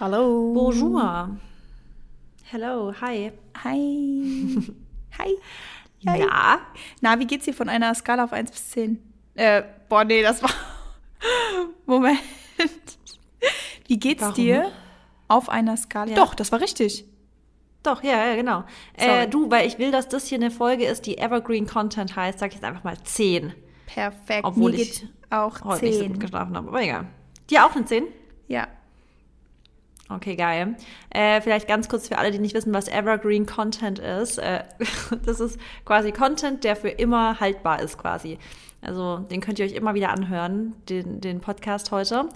Hallo. Bonjour. Hello, hi. Hi. Hi. Hi. Ja. Na, wie geht's dir von einer Skala auf 1 bis 10? Äh, boah, nee, das war. Moment. Wie geht's Warum? dir auf einer Skala? Ja. Doch, das war richtig. Doch, ja, ja, genau. Äh, du, weil ich will, dass das hier eine Folge ist, die Evergreen Content heißt, sag ich jetzt einfach mal 10. Perfekt. Obwohl Mir ich auch Heute nicht so 10. gut geschlafen habe, aber egal. Dir auch eine 10? Ja. Okay, geil. Äh, vielleicht ganz kurz für alle, die nicht wissen, was Evergreen Content ist. Äh, das ist quasi Content, der für immer haltbar ist, quasi. Also den könnt ihr euch immer wieder anhören, den, den Podcast heute.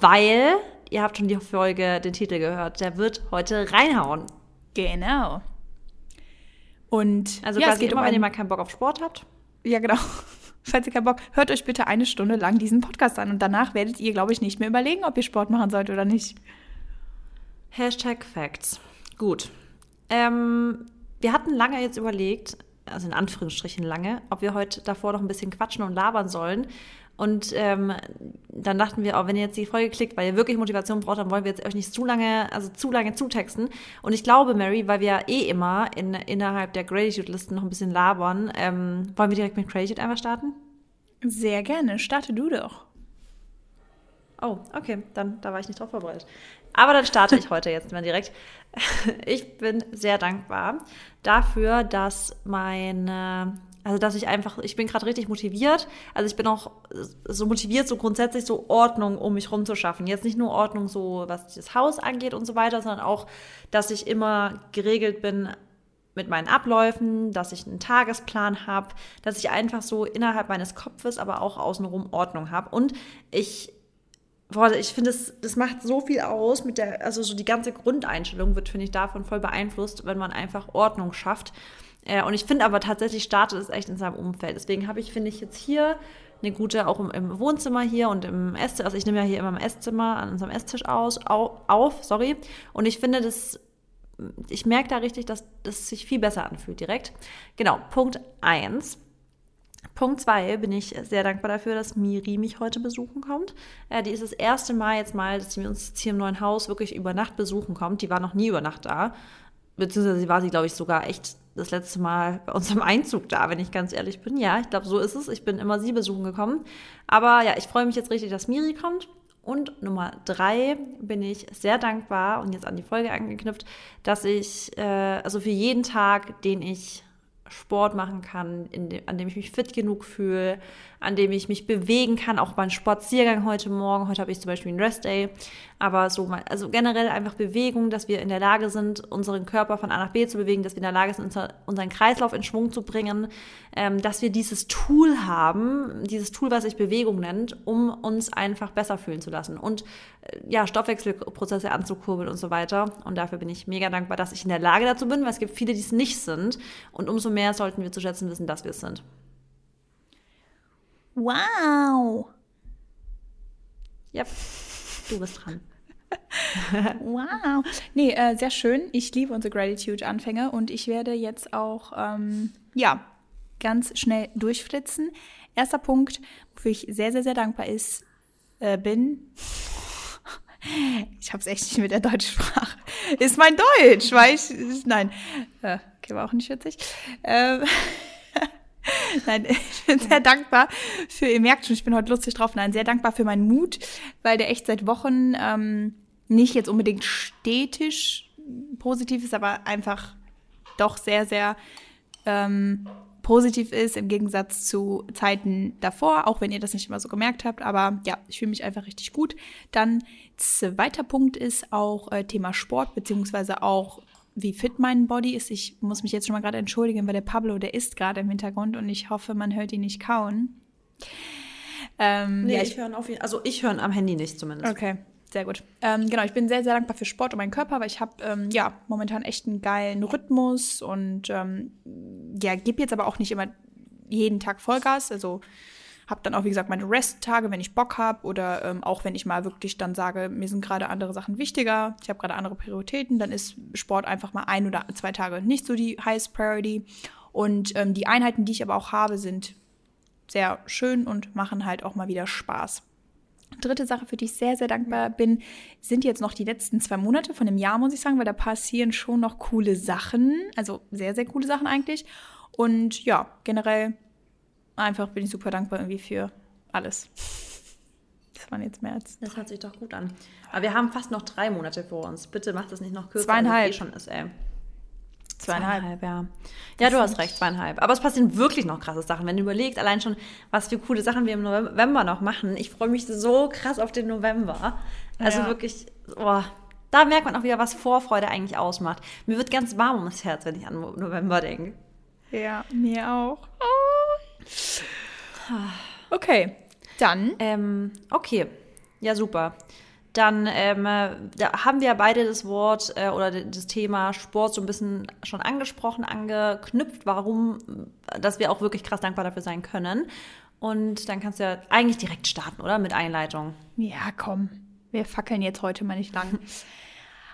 Weil, ihr habt schon die Folge, den Titel gehört, der wird heute reinhauen. Genau. Und Also ja, es quasi geht immer, um wenn ihr mal keinen Bock auf Sport habt. Ja, genau. Falls ihr keinen Bock, hört euch bitte eine Stunde lang diesen Podcast an und danach werdet ihr, glaube ich, nicht mehr überlegen, ob ihr Sport machen sollt oder nicht. Hashtag Facts. Gut. Ähm, wir hatten lange jetzt überlegt, also in Anführungsstrichen lange, ob wir heute davor noch ein bisschen quatschen und labern sollen. Und ähm, dann dachten wir, auch wenn ihr jetzt die Folge klickt, weil ihr wirklich Motivation braucht, dann wollen wir jetzt euch nicht zu lange, also zu lange zutexten. Und ich glaube, Mary, weil wir eh immer in, innerhalb der Gratitude-Listen noch ein bisschen labern, ähm, wollen wir direkt mit Gratitude einfach starten? Sehr gerne. Starte du doch. Oh, okay, dann da war ich nicht drauf vorbereitet. Aber dann starte ich heute jetzt mal direkt. Ich bin sehr dankbar dafür, dass meine, also dass ich einfach, ich bin gerade richtig motiviert. Also ich bin auch so motiviert, so grundsätzlich so Ordnung um mich rum zu schaffen. Jetzt nicht nur Ordnung so, was das Haus angeht und so weiter, sondern auch, dass ich immer geregelt bin mit meinen Abläufen, dass ich einen Tagesplan habe, dass ich einfach so innerhalb meines Kopfes, aber auch außenrum Ordnung habe. Und ich Boah, ich finde, das, das macht so viel aus mit der, also so die ganze Grundeinstellung wird, finde ich, davon voll beeinflusst, wenn man einfach Ordnung schafft. Äh, und ich finde aber tatsächlich startet es echt in seinem Umfeld. Deswegen habe ich, finde ich, jetzt hier eine gute, auch im, im Wohnzimmer hier und im Esszimmer, also ich nehme ja hier immer im Esszimmer an unserem Esstisch aus, au, auf, sorry. Und ich finde, das, ich merke da richtig, dass das sich viel besser anfühlt direkt. Genau, Punkt eins Punkt zwei bin ich sehr dankbar dafür, dass Miri mich heute besuchen kommt. Äh, die ist das erste Mal jetzt mal, dass sie uns hier im neuen Haus wirklich über Nacht besuchen kommt. Die war noch nie über Nacht da. Beziehungsweise war sie, glaube ich, sogar echt das letzte Mal bei unserem Einzug da, wenn ich ganz ehrlich bin. Ja, ich glaube, so ist es. Ich bin immer sie besuchen gekommen. Aber ja, ich freue mich jetzt richtig, dass Miri kommt. Und Nummer drei bin ich sehr dankbar und jetzt an die Folge angeknüpft, dass ich, äh, also für jeden Tag, den ich Sport machen kann, dem, an dem ich mich fit genug fühle, an dem ich mich bewegen kann, auch beim Spaziergang heute Morgen. Heute habe ich zum Beispiel einen Rest-Day, aber so mal, also generell einfach Bewegung, dass wir in der Lage sind, unseren Körper von A nach B zu bewegen, dass wir in der Lage sind, unser, unseren Kreislauf in Schwung zu bringen, ähm, dass wir dieses Tool haben, dieses Tool, was sich Bewegung nennt, um uns einfach besser fühlen zu lassen und ja, Stoffwechselprozesse anzukurbeln und so weiter. Und dafür bin ich mega dankbar, dass ich in der Lage dazu bin, weil es gibt viele, die es nicht sind. Und umso mehr sollten wir zu schätzen wissen, dass wir es sind. Wow. Ja, du bist dran. Wow. Nee, äh, sehr schön. Ich liebe unsere Gratitude-Anfänge und ich werde jetzt auch, ähm, ja, ganz schnell durchflitzen. Erster Punkt, wofür ich sehr, sehr, sehr dankbar ist, äh, bin. Ich hab's echt nicht mit der deutschen Sprache. Ist mein Deutsch, weil ich, nein, äh, okay, war auch nicht witzig. Ähm, Nein, ich bin sehr dankbar für, ihr merkt schon, ich bin heute lustig drauf, nein, sehr dankbar für meinen Mut, weil der echt seit Wochen ähm, nicht jetzt unbedingt stetisch positiv ist, aber einfach doch sehr, sehr ähm, positiv ist im Gegensatz zu Zeiten davor, auch wenn ihr das nicht immer so gemerkt habt. Aber ja, ich fühle mich einfach richtig gut. Dann zweiter Punkt ist auch äh, Thema Sport, beziehungsweise auch wie fit mein Body ist. Ich muss mich jetzt schon mal gerade entschuldigen, weil der Pablo, der isst gerade im Hintergrund und ich hoffe, man hört ihn nicht kauen. Ähm, Nee, ja, ich höre auf jeden Also ich höre am Handy nicht zumindest. Okay, sehr gut. Ähm, genau, ich bin sehr, sehr dankbar für Sport und meinen Körper, weil ich habe ähm, ja momentan echt einen geilen Rhythmus und ähm, ja, gebe jetzt aber auch nicht immer jeden Tag Vollgas. Also habe dann auch, wie gesagt, meine Rest-Tage, wenn ich Bock habe oder ähm, auch wenn ich mal wirklich dann sage, mir sind gerade andere Sachen wichtiger, ich habe gerade andere Prioritäten, dann ist Sport einfach mal ein oder zwei Tage nicht so die highest priority. Und ähm, die Einheiten, die ich aber auch habe, sind sehr schön und machen halt auch mal wieder Spaß. Dritte Sache, für die ich sehr, sehr dankbar bin, sind jetzt noch die letzten zwei Monate von dem Jahr, muss ich sagen, weil da passieren schon noch coole Sachen. Also sehr, sehr coole Sachen eigentlich. Und ja, generell einfach bin ich super dankbar irgendwie für alles. Das waren jetzt mehr als. Das hört sich doch gut an. Aber wir haben fast noch drei Monate vor uns. Bitte macht das nicht noch kürzer, Zweieinhalb. eh schon ist, ey. Zweieinhalb. ja. Ja, du hast recht, zweieinhalb. Aber es passieren wirklich noch krasse Sachen. Wenn du überlegst, allein schon, was für coole Sachen wir im November noch machen. Ich freue mich so krass auf den November. Also Ja. wirklich, oh, da merkt man auch wieder, was Vorfreude eigentlich ausmacht. Mir wird ganz warm ums Herz, wenn ich an November denke. Ja, mir auch. Okay, dann. Ähm, okay, ja super. Dann ähm, äh, da haben wir beide das Wort äh, oder das Thema Sport so ein bisschen schon angesprochen, angeknüpft, warum, dass wir auch wirklich krass dankbar dafür sein können. Und dann kannst du ja eigentlich direkt starten, oder? Mit Einleitung. Ja, komm. Wir fackeln jetzt heute mal nicht lang.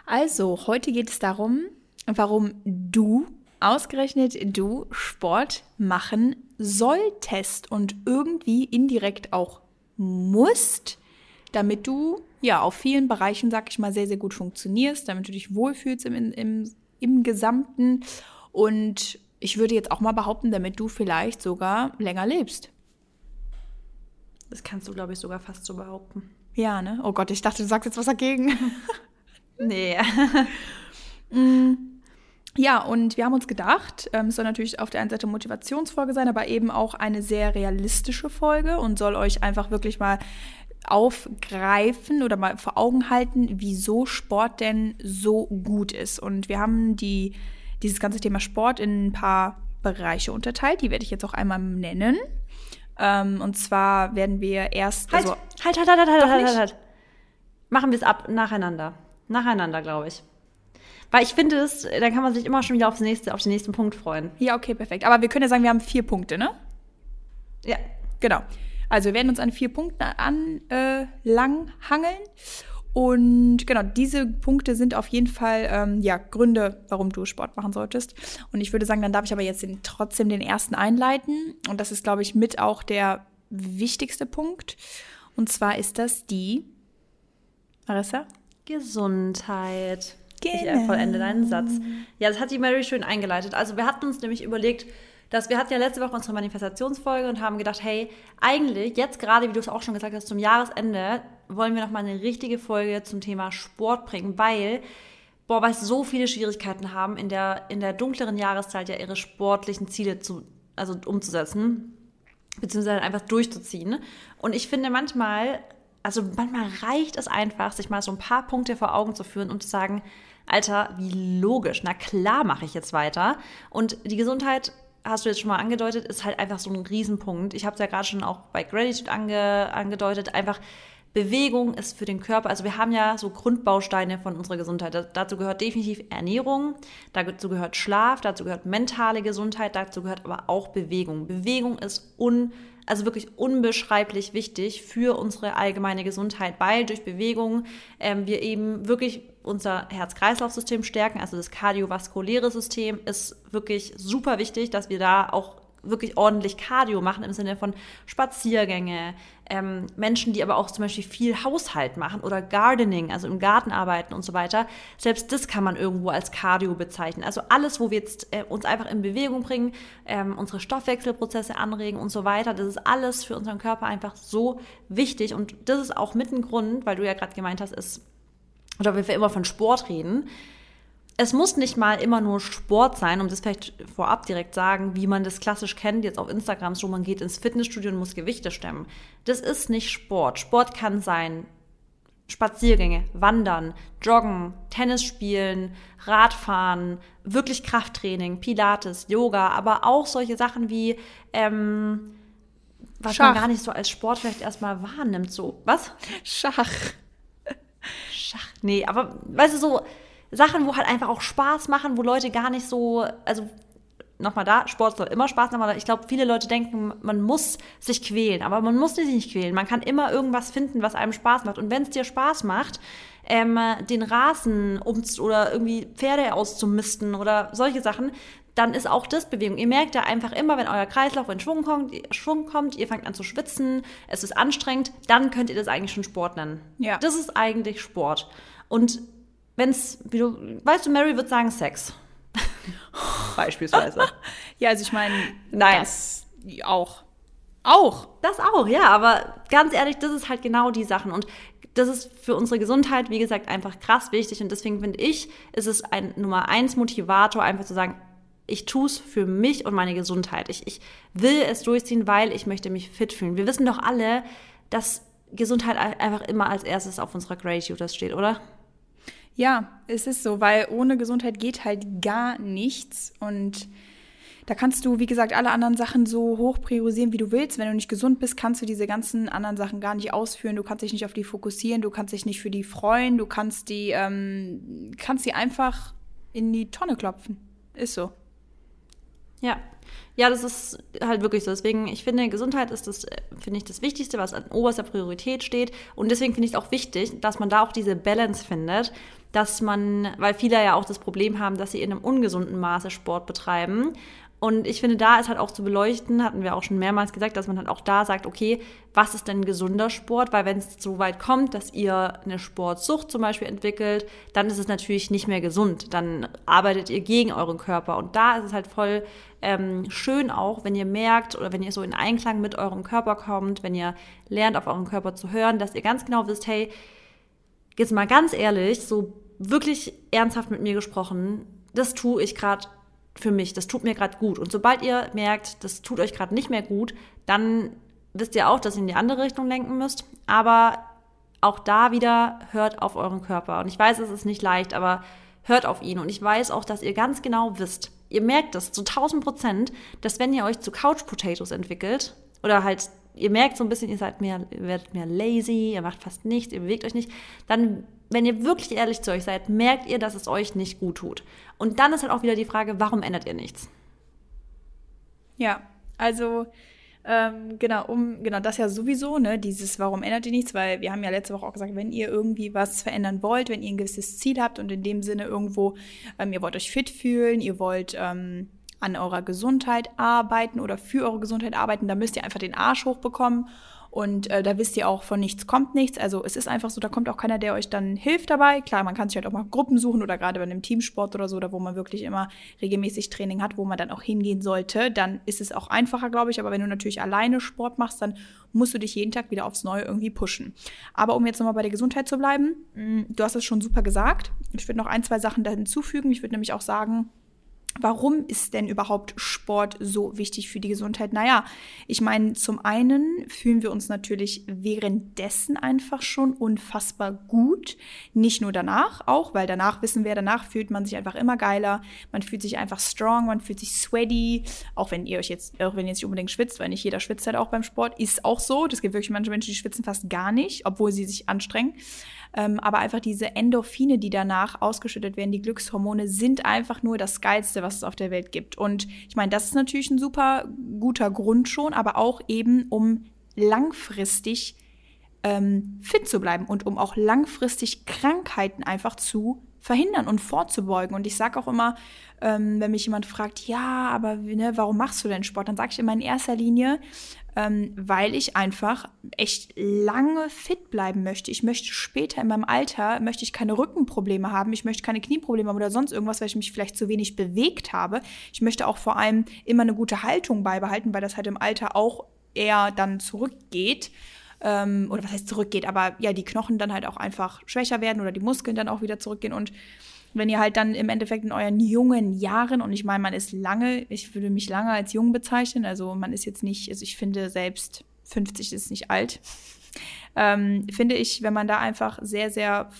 Also, heute geht es darum, warum du, ausgerechnet du, Sport machen solltest und irgendwie indirekt auch musst, damit du ja auf vielen Bereichen, sag ich mal, sehr, sehr gut funktionierst, damit du dich wohlfühlst im, im, im Gesamten. Und ich würde jetzt auch mal behaupten, damit du vielleicht sogar länger lebst. Das kannst du, glaube ich, sogar fast so behaupten. Ja, ne? Oh Gott, ich dachte, du sagst jetzt was dagegen. Nee. Ja, und wir haben uns gedacht, ähm, es soll natürlich auf der einen Seite Motivationsfolge sein, aber eben auch eine sehr realistische Folge und soll euch einfach wirklich mal aufgreifen oder mal vor Augen halten, wieso Sport denn so gut ist. Und wir haben die, dieses ganze Thema Sport in ein paar Bereiche unterteilt. Die werde ich jetzt auch einmal nennen. Ähm, und zwar werden wir erst. Halt, also, halt, halt, halt, halt, halt, halt, halt. Machen wir es ab, nacheinander. Nacheinander, glaube ich. Weil ich finde es, dann kann man sich immer schon wieder aufs nächste, auf den nächsten Punkt freuen. ja, okay, perfekt. Aber wir können ja sagen, wir haben vier Punkte, ne? Ja. Genau. Also wir werden uns an vier Punkten anlanghangeln. Äh, und genau, diese Punkte sind auf jeden Fall ähm, ja, Gründe, warum du Sport machen solltest. Und ich würde sagen, dann darf ich aber jetzt den, trotzdem den ersten einleiten. Und das ist, glaube ich, mit auch der wichtigste Punkt. Und zwar ist das die Marissa? Gesundheit. Ich Genau. äh, vollende deinen Satz. Ja, das hat die Mary schön eingeleitet. Also wir hatten uns nämlich überlegt, dass wir hatten ja letzte Woche unsere Manifestationsfolge und haben gedacht, hey, eigentlich jetzt gerade, wie du es auch schon gesagt hast, zum Jahresende wollen wir noch mal eine richtige Folge zum Thema Sport bringen, weil boah, weil so viele Schwierigkeiten haben in der in der dunkleren Jahreszeit ja ihre sportlichen Ziele zu also umzusetzen beziehungsweise einfach durchzuziehen. Und ich finde manchmal, also manchmal reicht es einfach, sich mal so ein paar Punkte vor Augen zu führen und zu sagen, Alter, wie logisch, na klar mache ich jetzt weiter. Und die Gesundheit, hast du jetzt schon mal angedeutet, ist halt einfach so ein Riesenpunkt. Ich habe es ja gerade schon auch bei Gratitude ange, angedeutet, einfach Bewegung ist für den Körper, also wir haben ja so Grundbausteine von unserer Gesundheit. Da- Dazu gehört definitiv Ernährung, dazu gehört Schlaf, dazu gehört mentale Gesundheit, dazu gehört aber auch Bewegung. Bewegung ist un, also wirklich unbeschreiblich wichtig für unsere allgemeine Gesundheit, weil durch Bewegung ähm, wir eben wirklich unser Herz-Kreislauf-System stärken, also das kardiovaskuläre System ist wirklich super wichtig, dass wir da auch wirklich ordentlich Cardio machen im Sinne von Spaziergänge, ähm, Menschen, die aber auch zum Beispiel viel Haushalt machen oder Gardening, also im Garten arbeiten und so weiter. Selbst das kann man irgendwo als Cardio bezeichnen. Also alles, wo wir jetzt äh, uns einfach in Bewegung bringen, ähm, unsere Stoffwechselprozesse anregen und so weiter, das ist alles für unseren Körper einfach so wichtig und das ist auch mit ein Grund, weil du ja gerade gemeint hast, ist oder wir immer von Sport reden, es muss nicht mal immer nur Sport sein, um das vielleicht vorab direkt sagen, wie man das klassisch kennt, jetzt auf Instagram, so man geht ins Fitnessstudio und muss Gewichte stemmen. Das ist nicht Sport. Sport kann sein Spaziergänge, Wandern, Joggen, Tennis spielen, Radfahren, wirklich Krafttraining, Pilates, Yoga, aber auch solche Sachen wie, ähm, was Schach. man gar nicht so als Sport vielleicht erstmal wahrnimmt. So, was? Schach. Schach, nee, aber weißt du, so Sachen, wo halt einfach auch Spaß machen, wo Leute gar nicht so, also nochmal da, Sport soll immer Spaß machen, aber ich glaube, viele Leute denken, man muss sich quälen, aber man muss sich nicht quälen. Man kann immer irgendwas finden, was einem Spaß macht. Und wenn es dir Spaß macht, ähm, den Rasen um oder irgendwie Pferde auszumisten oder solche Sachen, dann ist auch das Bewegung. Ihr merkt ja einfach immer, wenn euer Kreislauf in Schwung kommt, Schwung kommt, ihr fangt an zu schwitzen, es ist anstrengend, dann könnt ihr das eigentlich schon Sport nennen. Ja. Das ist eigentlich Sport. Und wenn es, wie du, weißt du, Mary wird sagen Sex. Beispielsweise. ja, also ich meine, nein. Das auch. Auch. Das auch, ja, aber ganz ehrlich, das ist halt genau die Sachen. Und das ist für unsere Gesundheit, wie gesagt, einfach krass wichtig. Und deswegen finde ich, ist es ein Nummer eins Motivator, einfach zu sagen, ich tue es für mich und meine Gesundheit. Ich, ich will es durchziehen, weil ich möchte mich fit fühlen. Wir wissen doch alle, dass Gesundheit einfach immer als erstes auf unserer Gratitude steht, oder? Ja, es ist so, weil ohne Gesundheit geht halt gar nichts. Und da kannst du, wie gesagt, alle anderen Sachen so hoch priorisieren, wie du willst. Wenn du nicht gesund bist, kannst du diese ganzen anderen Sachen gar nicht ausführen. Du kannst dich nicht auf die fokussieren, du kannst dich nicht für die freuen, du kannst die, ähm, kannst die einfach in die Tonne klopfen. Ist so. Ja. Ja, das ist halt wirklich so. Deswegen, ich finde, Gesundheit ist das, finde ich, das Wichtigste, was an oberster Priorität steht. Und deswegen finde ich es auch wichtig, dass man da auch diese Balance findet, dass man, weil viele ja auch das Problem haben, dass sie in einem ungesunden Maße Sport betreiben und ich finde, da ist halt auch zu beleuchten, hatten wir auch schon mehrmals gesagt, dass man halt auch da sagt, okay, was ist denn gesunder Sport? Weil wenn es so weit kommt, dass ihr eine Sportsucht zum Beispiel entwickelt, dann ist es natürlich nicht mehr gesund. Dann arbeitet ihr gegen euren Körper. Und da ist es halt voll ähm, schön auch, wenn ihr merkt oder wenn ihr so in Einklang mit eurem Körper kommt, wenn ihr lernt, auf euren Körper zu hören, dass ihr ganz genau wisst, hey, jetzt mal ganz ehrlich, so wirklich ernsthaft mit mir gesprochen, das tue ich gerade für mich, das tut mir gerade gut. Und sobald ihr merkt, das tut euch gerade nicht mehr gut, dann wisst ihr auch, dass ihr in die andere Richtung lenken müsst. Aber auch da wieder hört auf euren Körper. Und ich weiß, es ist nicht leicht, aber hört auf ihn. Und ich weiß auch, dass ihr ganz genau wisst, ihr merkt das zu 1000 Prozent, dass wenn ihr euch zu Couch Potatoes entwickelt oder halt ihr merkt so ein bisschen, ihr seid mehr, werdet mehr lazy, ihr macht fast nichts, ihr bewegt euch nicht, dann wenn ihr wirklich ehrlich zu euch seid, merkt ihr, dass es euch nicht gut tut. Und dann ist halt auch wieder die Frage, warum ändert ihr nichts? Ja, also ähm, genau, um genau das ja sowieso, ne, dieses Warum ändert ihr nichts, weil wir haben ja letzte Woche auch gesagt, wenn ihr irgendwie was verändern wollt, wenn ihr ein gewisses Ziel habt und in dem Sinne irgendwo, ähm, ihr wollt euch fit fühlen, ihr wollt ähm, an eurer Gesundheit arbeiten oder für eure Gesundheit arbeiten, dann müsst ihr einfach den Arsch hochbekommen und äh, da wisst ihr auch, von nichts kommt nichts. Also es ist einfach so, da kommt auch keiner, der euch dann hilft dabei. Klar, man kann sich halt auch mal Gruppen suchen oder gerade bei einem Teamsport oder so, da wo man wirklich immer regelmäßig Training hat, wo man dann auch hingehen sollte. Dann ist es auch einfacher, glaube ich. Aber wenn du natürlich alleine Sport machst, dann musst du dich jeden Tag wieder aufs Neue irgendwie pushen. Aber um jetzt nochmal bei der Gesundheit zu bleiben, mm, du hast es schon super gesagt. Ich würde noch ein, zwei Sachen da hinzufügen. Ich würde nämlich auch sagen, Warum ist denn überhaupt Sport so wichtig für die Gesundheit? Naja, ich meine, zum einen fühlen wir uns natürlich währenddessen einfach schon unfassbar gut. Nicht nur danach, auch, weil danach wissen wir, danach fühlt man sich einfach immer geiler. Man fühlt sich einfach strong, man fühlt sich sweaty. Auch wenn ihr euch jetzt, auch wenn ihr jetzt nicht unbedingt schwitzt, weil nicht jeder schwitzt halt auch beim Sport, ist auch so. Das gibt wirklich manche Menschen, die schwitzen fast gar nicht, obwohl sie sich anstrengen. Ähm, aber einfach diese Endorphine, die danach ausgeschüttet werden, die Glückshormone, sind einfach nur das Geilste, was es auf der Welt gibt. Und ich meine, das ist natürlich ein super guter Grund schon, aber auch eben, um langfristig ähm, fit zu bleiben und um auch langfristig Krankheiten einfach zu verhindern und vorzubeugen. Und ich sage auch immer, ähm, wenn mich jemand fragt, ja, aber ne, warum machst du denn Sport? Dann sage ich immer in erster Linie, ähm, weil ich einfach echt lange fit bleiben möchte. Ich möchte später in meinem Alter, möchte ich keine Rückenprobleme haben, ich möchte keine Knieprobleme haben oder sonst irgendwas, weil ich mich vielleicht zu wenig bewegt habe. Ich möchte auch vor allem immer eine gute Haltung beibehalten, weil das halt im Alter auch eher dann zurückgeht. Ähm, oder was heißt zurückgeht, aber ja, die Knochen dann halt auch einfach schwächer werden oder die Muskeln dann auch wieder zurückgehen und wenn ihr halt dann im Endeffekt in euren jungen Jahren, und ich meine, man ist lange, ich würde mich lange als jung bezeichnen, also man ist jetzt nicht, also ich finde selbst 50 ist nicht alt, ähm, finde ich, wenn man da einfach sehr, sehr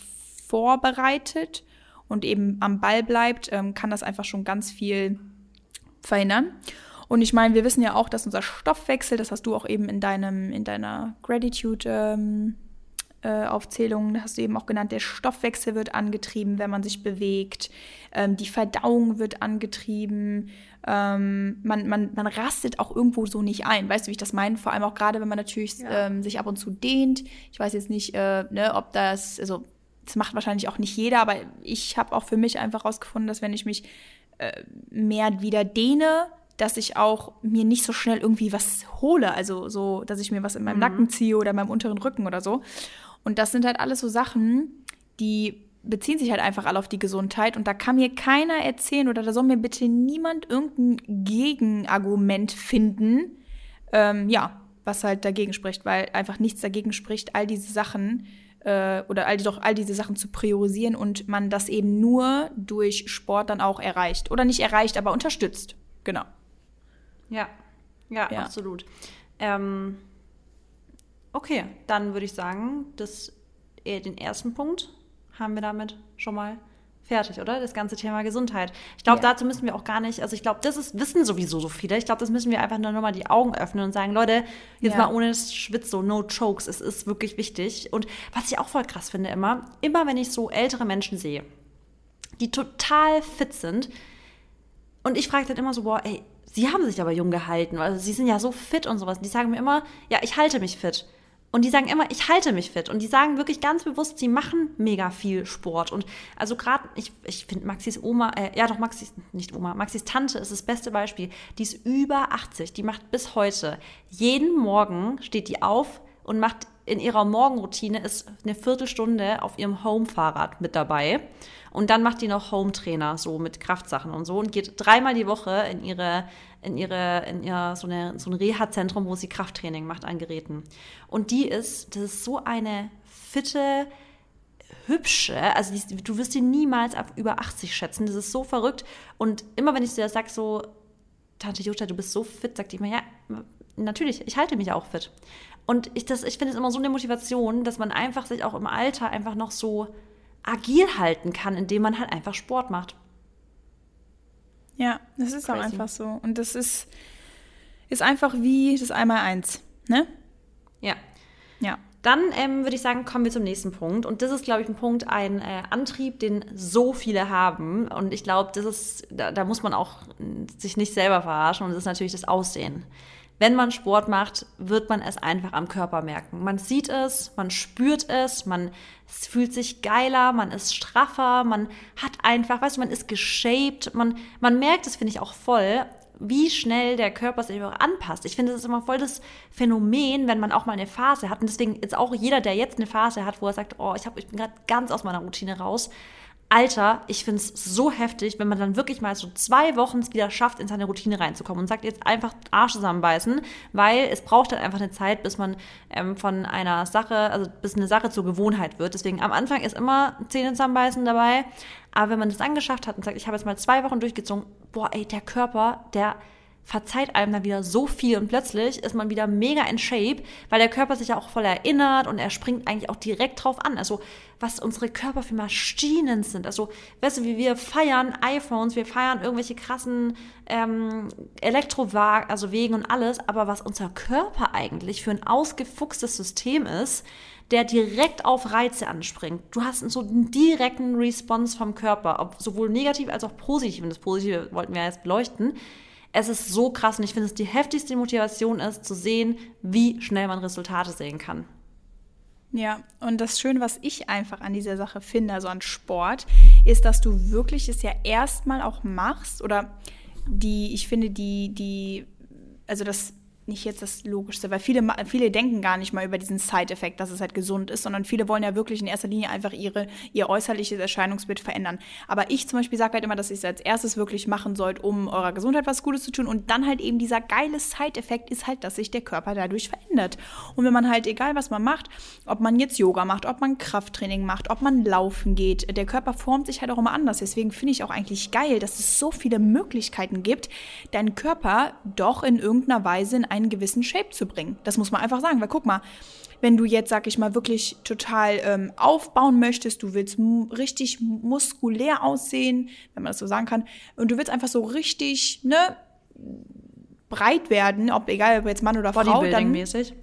vorbereitet und eben am Ball bleibt, ähm, kann das einfach schon ganz viel verhindern. Und ich meine, wir wissen ja auch, dass unser Stoffwechsel, das hast du auch eben in deinem, in deiner Gratitude ähm, äh, Aufzählungen hast du eben auch genannt, der Stoffwechsel wird angetrieben, wenn man sich bewegt, ähm, die Verdauung wird angetrieben, ähm, man, man, man rastet auch irgendwo so nicht ein. Weißt du, wie ich das meine? Vor allem auch gerade, wenn man natürlich ja. ähm, sich ab und zu dehnt. Ich weiß jetzt nicht, äh, ne, ob das, also das macht wahrscheinlich auch nicht jeder, aber ich habe auch für mich einfach rausgefunden, dass wenn ich mich äh, mehr wieder dehne, dass ich auch mir nicht so schnell irgendwie was hole. Also so, dass ich mir was in meinem mhm. Nacken ziehe oder in meinem unteren Rücken oder so. Und das sind halt alles so Sachen, die beziehen sich halt einfach alle auf die Gesundheit. Und da kann mir keiner erzählen oder da soll mir bitte niemand irgendein Gegenargument finden, ähm, ja, was halt dagegen spricht, weil einfach nichts dagegen spricht, all diese Sachen äh, oder all, doch all diese Sachen zu priorisieren und man das eben nur durch Sport dann auch erreicht. Oder nicht erreicht, aber unterstützt. Genau. Ja, ja, ja. absolut. Ähm, okay, dann würde ich sagen, dass den ersten Punkt haben wir damit schon mal fertig, oder? Das ganze Thema Gesundheit. Ich glaube, ja. dazu müssen wir auch gar nicht, also ich glaube, das ist, wissen sowieso so viele. Ich glaube, das müssen wir einfach nur mal die Augen öffnen und sagen, Leute, jetzt ja. mal ohne Schwitz, so no chokes, es ist wirklich wichtig. Und was ich auch voll krass finde immer, immer wenn ich so ältere Menschen sehe, die total fit sind, und ich frage dann immer so, boah, ey, sie haben sich aber jung gehalten, also sie sind ja so fit und sowas. Und die sagen mir immer, ja, ich halte mich fit. Und die sagen immer, ich halte mich fit. Und die sagen wirklich ganz bewusst, sie machen mega viel Sport. Und also gerade, ich, ich finde Maxis Oma, äh, ja doch, Maxis, nicht Oma, Maxis Tante ist das beste Beispiel. Die ist über 80. Die macht bis heute, jeden Morgen steht die auf und macht in ihrer Morgenroutine ist eine Viertelstunde auf ihrem Home-Fahrrad mit dabei. Und dann macht die noch Home-Trainer, so mit Kraftsachen und so und geht dreimal die Woche in ihre in ihre, in ihr, so, eine, so ein Reha-Zentrum, wo sie Krafttraining macht an Geräten. Und die ist, das ist so eine fitte, hübsche, also die, du wirst sie niemals ab über 80 schätzen, das ist so verrückt. Und immer wenn ich dir das sage, so, Tante Jutta, du bist so fit, sagt die immer, ja, natürlich, ich halte mich auch fit. Und ich, ich finde es immer so eine Motivation, dass man einfach sich auch im Alter einfach noch so agil halten kann, indem man halt einfach Sport macht. Ja, das ist Crazy. auch einfach so. Und das ist, ist einfach wie das Einmal-Eins, ne? Ja. Ja. Dann ähm, würde ich sagen, kommen wir zum nächsten Punkt. Und das ist, glaube ich, ein Punkt, ein äh, Antrieb, den so viele haben. Und ich glaube, das ist, da, da, muss man auch sich nicht selber verarschen. Und das ist natürlich das Aussehen. Wenn man Sport macht, wird man es einfach am Körper merken. Man sieht es, man spürt es, man fühlt sich geiler, man ist straffer, man hat einfach, weißt du, man ist geshaped, man, man merkt es, finde ich, auch voll, wie schnell der Körper sich auch anpasst. Ich finde, das ist immer voll das Phänomen, wenn man auch mal eine Phase hat. Und deswegen jetzt auch jeder, der jetzt eine Phase hat, wo er sagt, oh, ich, hab, ich bin gerade ganz aus meiner Routine raus, Alter, ich finde es so heftig, wenn man dann wirklich mal so zwei Wochen es wieder schafft, in seine Routine reinzukommen und sagt jetzt einfach Arsch zusammenbeißen, weil es braucht halt einfach eine Zeit, bis man ähm, von einer Sache, also bis eine Sache zur Gewohnheit wird. Deswegen am Anfang ist immer Zähne zusammenbeißen dabei. Aber wenn man das angeschafft hat und sagt, ich habe jetzt mal zwei Wochen durchgezogen, boah, ey, der Körper, der verzeiht einem dann wieder so viel und plötzlich ist man wieder mega in Shape, weil der Körper sich ja auch voll erinnert und er springt eigentlich auch direkt drauf an. Also was unsere Körper für Maschinen sind. Also weißt du, wie wir feiern iPhones, wir feiern irgendwelche krassen ähm, Elektrowagen, also Wegen und alles, aber was unser Körper eigentlich für ein ausgefuchstes System ist, der direkt auf Reize anspringt. Du hast so einen direkten Response vom Körper, ob sowohl negativ als auch positiv. Und das Positive wollten wir jetzt beleuchten es ist so krass und ich finde, es die heftigste Motivation ist, zu sehen, wie schnell man Resultate sehen kann. Ja, und das Schöne, was ich einfach an dieser Sache finde, also an Sport, ist, dass du wirklich es ja erstmal auch machst oder die, ich finde, die, die, also das nicht jetzt das Logischste, weil viele, viele denken gar nicht mal über diesen Side-Effekt, dass es halt gesund ist, sondern viele wollen ja wirklich in erster Linie einfach ihre, ihr äußerliches Erscheinungsbild verändern. Aber ich zum Beispiel sage halt immer, dass ihr es als erstes wirklich machen sollt, um eurer Gesundheit was Gutes zu tun. Und dann halt eben dieser geile Side-Effekt ist halt, dass sich der Körper dadurch verändert. Und wenn man halt, egal was man macht, ob man jetzt Yoga macht, ob man Krafttraining macht, ob man laufen geht, der Körper formt sich halt auch immer anders. Deswegen finde ich auch eigentlich geil, dass es so viele Möglichkeiten gibt, deinen Körper doch in irgendeiner Weise in einen gewissen Shape zu bringen. Das muss man einfach sagen, weil guck mal, wenn du jetzt, sag ich mal, wirklich total ähm, aufbauen möchtest, du willst richtig muskulär aussehen, wenn man das so sagen kann, und du willst einfach so richtig, ne, breit werden, ob egal ob jetzt Mann oder Frau, Bodybuilding mäßig.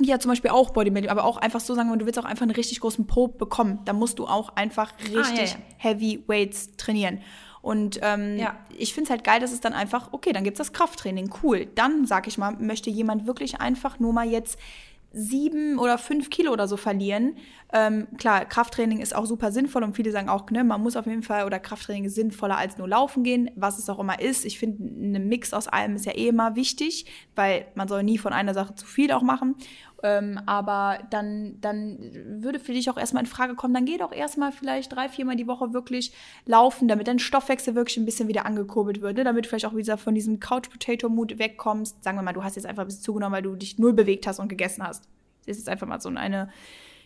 Ja, zum Beispiel auch Bodybuilding, aber auch einfach so sagen, wenn du willst auch einfach einen richtig großen Po bekommen, dann musst du auch einfach richtig ah, ja, ja. Heavy Weights trainieren. Und ähm, ja. ich finde es halt geil, dass es dann einfach, okay, dann gibt es das Krafttraining, cool. Dann, sag ich mal, möchte jemand wirklich einfach nur mal jetzt sieben oder fünf Kilo oder so verlieren. Ähm, klar, Krafttraining ist auch super sinnvoll und viele sagen auch, ne, man muss auf jeden Fall, oder Krafttraining ist sinnvoller als nur laufen gehen, was es auch immer ist. Ich finde, ein Mix aus allem ist ja eh immer wichtig, weil man soll nie von einer Sache zu viel auch machen. Ähm, aber dann, dann würde für dich auch erstmal in Frage kommen, dann geh doch erstmal vielleicht drei, viermal die Woche wirklich laufen, damit dein Stoffwechsel wirklich ein bisschen wieder angekurbelt wird, ne? damit du vielleicht auch wieder von diesem Couch-Potato-Mut wegkommst. Sagen wir mal, du hast jetzt einfach ein bisschen zugenommen, weil du dich null bewegt hast und gegessen hast. Das ist einfach mal so eine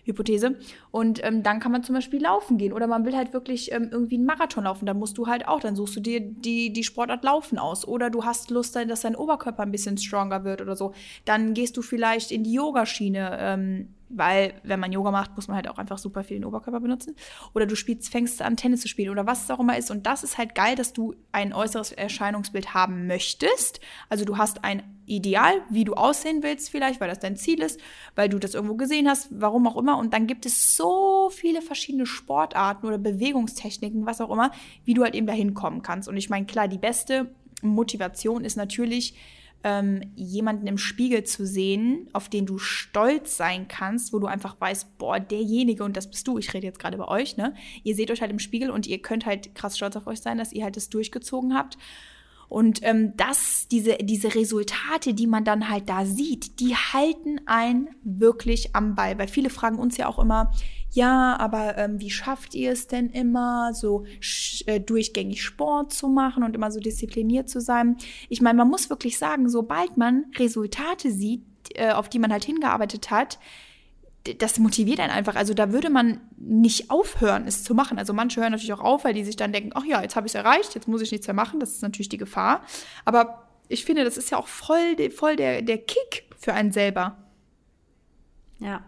Hypothese. Und ähm, dann kann man zum Beispiel laufen gehen oder man will halt wirklich ähm, irgendwie einen Marathon laufen. Dann musst du halt auch, dann suchst du dir die, die Sportart Laufen aus. Oder du hast Lust, dass dein Oberkörper ein bisschen stronger wird oder so. Dann gehst du vielleicht in die Yogaschiene. Ähm, weil wenn man Yoga macht, muss man halt auch einfach super viel den Oberkörper benutzen. Oder du spielst, fängst an, Tennis zu spielen oder was es auch immer ist. Und das ist halt geil, dass du ein äußeres Erscheinungsbild haben möchtest. Also du hast ein Ideal, wie du aussehen willst vielleicht, weil das dein Ziel ist, weil du das irgendwo gesehen hast, warum auch immer. Und dann gibt es so viele verschiedene Sportarten oder Bewegungstechniken, was auch immer, wie du halt eben dahin kommen kannst. Und ich meine, klar, die beste Motivation ist natürlich, ähm, jemanden im Spiegel zu sehen, auf den du stolz sein kannst, wo du einfach weißt, boah, derjenige, und das bist du, ich rede jetzt gerade bei euch, ne? Ihr seht euch halt im Spiegel und ihr könnt halt krass stolz auf euch sein, dass ihr halt das durchgezogen habt. Und ähm, das, diese, diese Resultate, die man dann halt da sieht, die halten einen wirklich am Ball. Weil viele fragen uns ja auch immer, ja, aber ähm, wie schafft ihr es denn immer, so äh, durchgängig Sport zu machen und immer so diszipliniert zu sein? Ich meine, man muss wirklich sagen, sobald man Resultate sieht, äh, auf die man halt hingearbeitet hat, das motiviert einen einfach. Also da würde man nicht aufhören, es zu machen. Also manche hören natürlich auch auf, weil die sich dann denken, ach ja, jetzt habe ich es erreicht, jetzt muss ich nichts mehr machen. Das ist natürlich die Gefahr. Aber ich finde, das ist ja auch voll, voll der, der Kick für einen selber. Ja.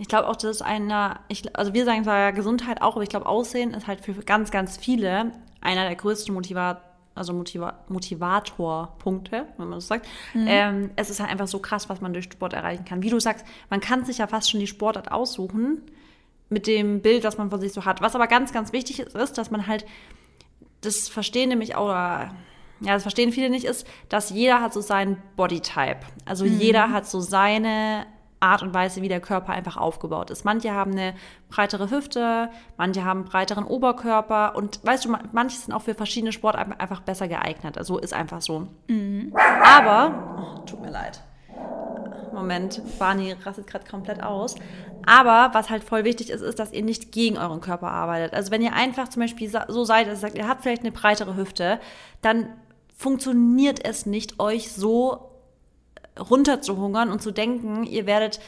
Ich glaube auch, das ist einer, ich, also wir sagen zwar Gesundheit auch, aber ich glaube, Aussehen ist halt für ganz, ganz viele einer der größten Motiva also Motiva Motivatorpunkte, wenn man das sagt. Mhm. Ähm, es ist halt einfach so krass, was man durch Sport erreichen kann. Wie du sagst, man kann sich ja fast schon die Sportart aussuchen mit dem Bild, was man von sich so hat. Was aber ganz, ganz wichtig ist, ist, dass man halt, das verstehen nämlich auch, oder ja, das verstehen viele nicht, ist, dass jeder hat so seinen Bodytype. Also mhm. jeder hat so seine Art und Weise, wie der Körper einfach aufgebaut ist. Manche haben eine breitere Hüfte, manche haben breiteren Oberkörper und weißt du, manche sind auch für verschiedene Sportarten einfach besser geeignet. Also ist einfach so. Mhm. Aber, oh, tut mir leid. Moment, Barney rastet gerade komplett aus. Aber was halt voll wichtig ist, ist, dass ihr nicht gegen euren Körper arbeitet. Also wenn ihr einfach zum Beispiel so seid, dass ihr sagt, ihr habt vielleicht eine breitere Hüfte, dann funktioniert es nicht, euch so runterzuhungern und zu denken, ihr werdet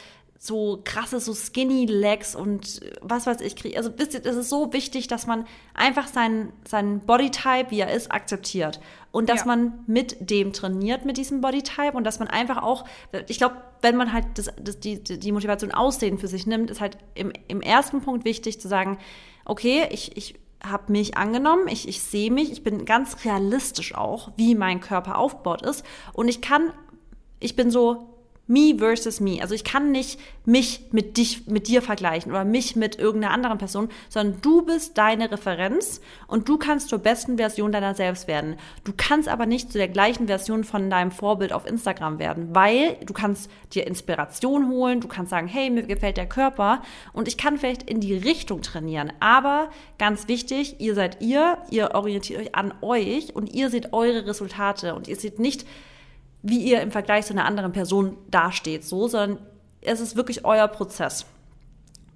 so krasse, so skinny Legs und was weiß ich kriegen. Also wisst ihr, es ist so wichtig, dass man einfach seinen, seinen Bodytype, wie er ist, akzeptiert. Und dass ja. man mit dem trainiert, mit diesem Bodytype und dass man einfach auch, ich glaube, wenn man halt das, das, die, die Motivation Aussehen für sich nimmt, ist halt im, im ersten Punkt wichtig zu sagen, okay, ich, ich habe mich angenommen, ich, ich sehe mich, ich bin ganz realistisch auch, wie mein Körper aufgebaut ist und ich kann ich bin so me versus me. Also ich kann nicht mich mit dich, mit dir vergleichen oder mich mit irgendeiner anderen Person, sondern du bist deine Referenz und du kannst zur besten Version deiner selbst werden. Du kannst aber nicht zu der gleichen Version von deinem Vorbild auf Instagram werden, weil du kannst dir Inspiration holen, du kannst sagen, hey, mir gefällt der Körper und ich kann vielleicht in die Richtung trainieren. Aber ganz wichtig, ihr seid ihr, ihr orientiert euch an euch und ihr seht eure Resultate und ihr seht nicht wie ihr im Vergleich zu einer anderen Person dasteht, so, sondern es ist wirklich euer Prozess.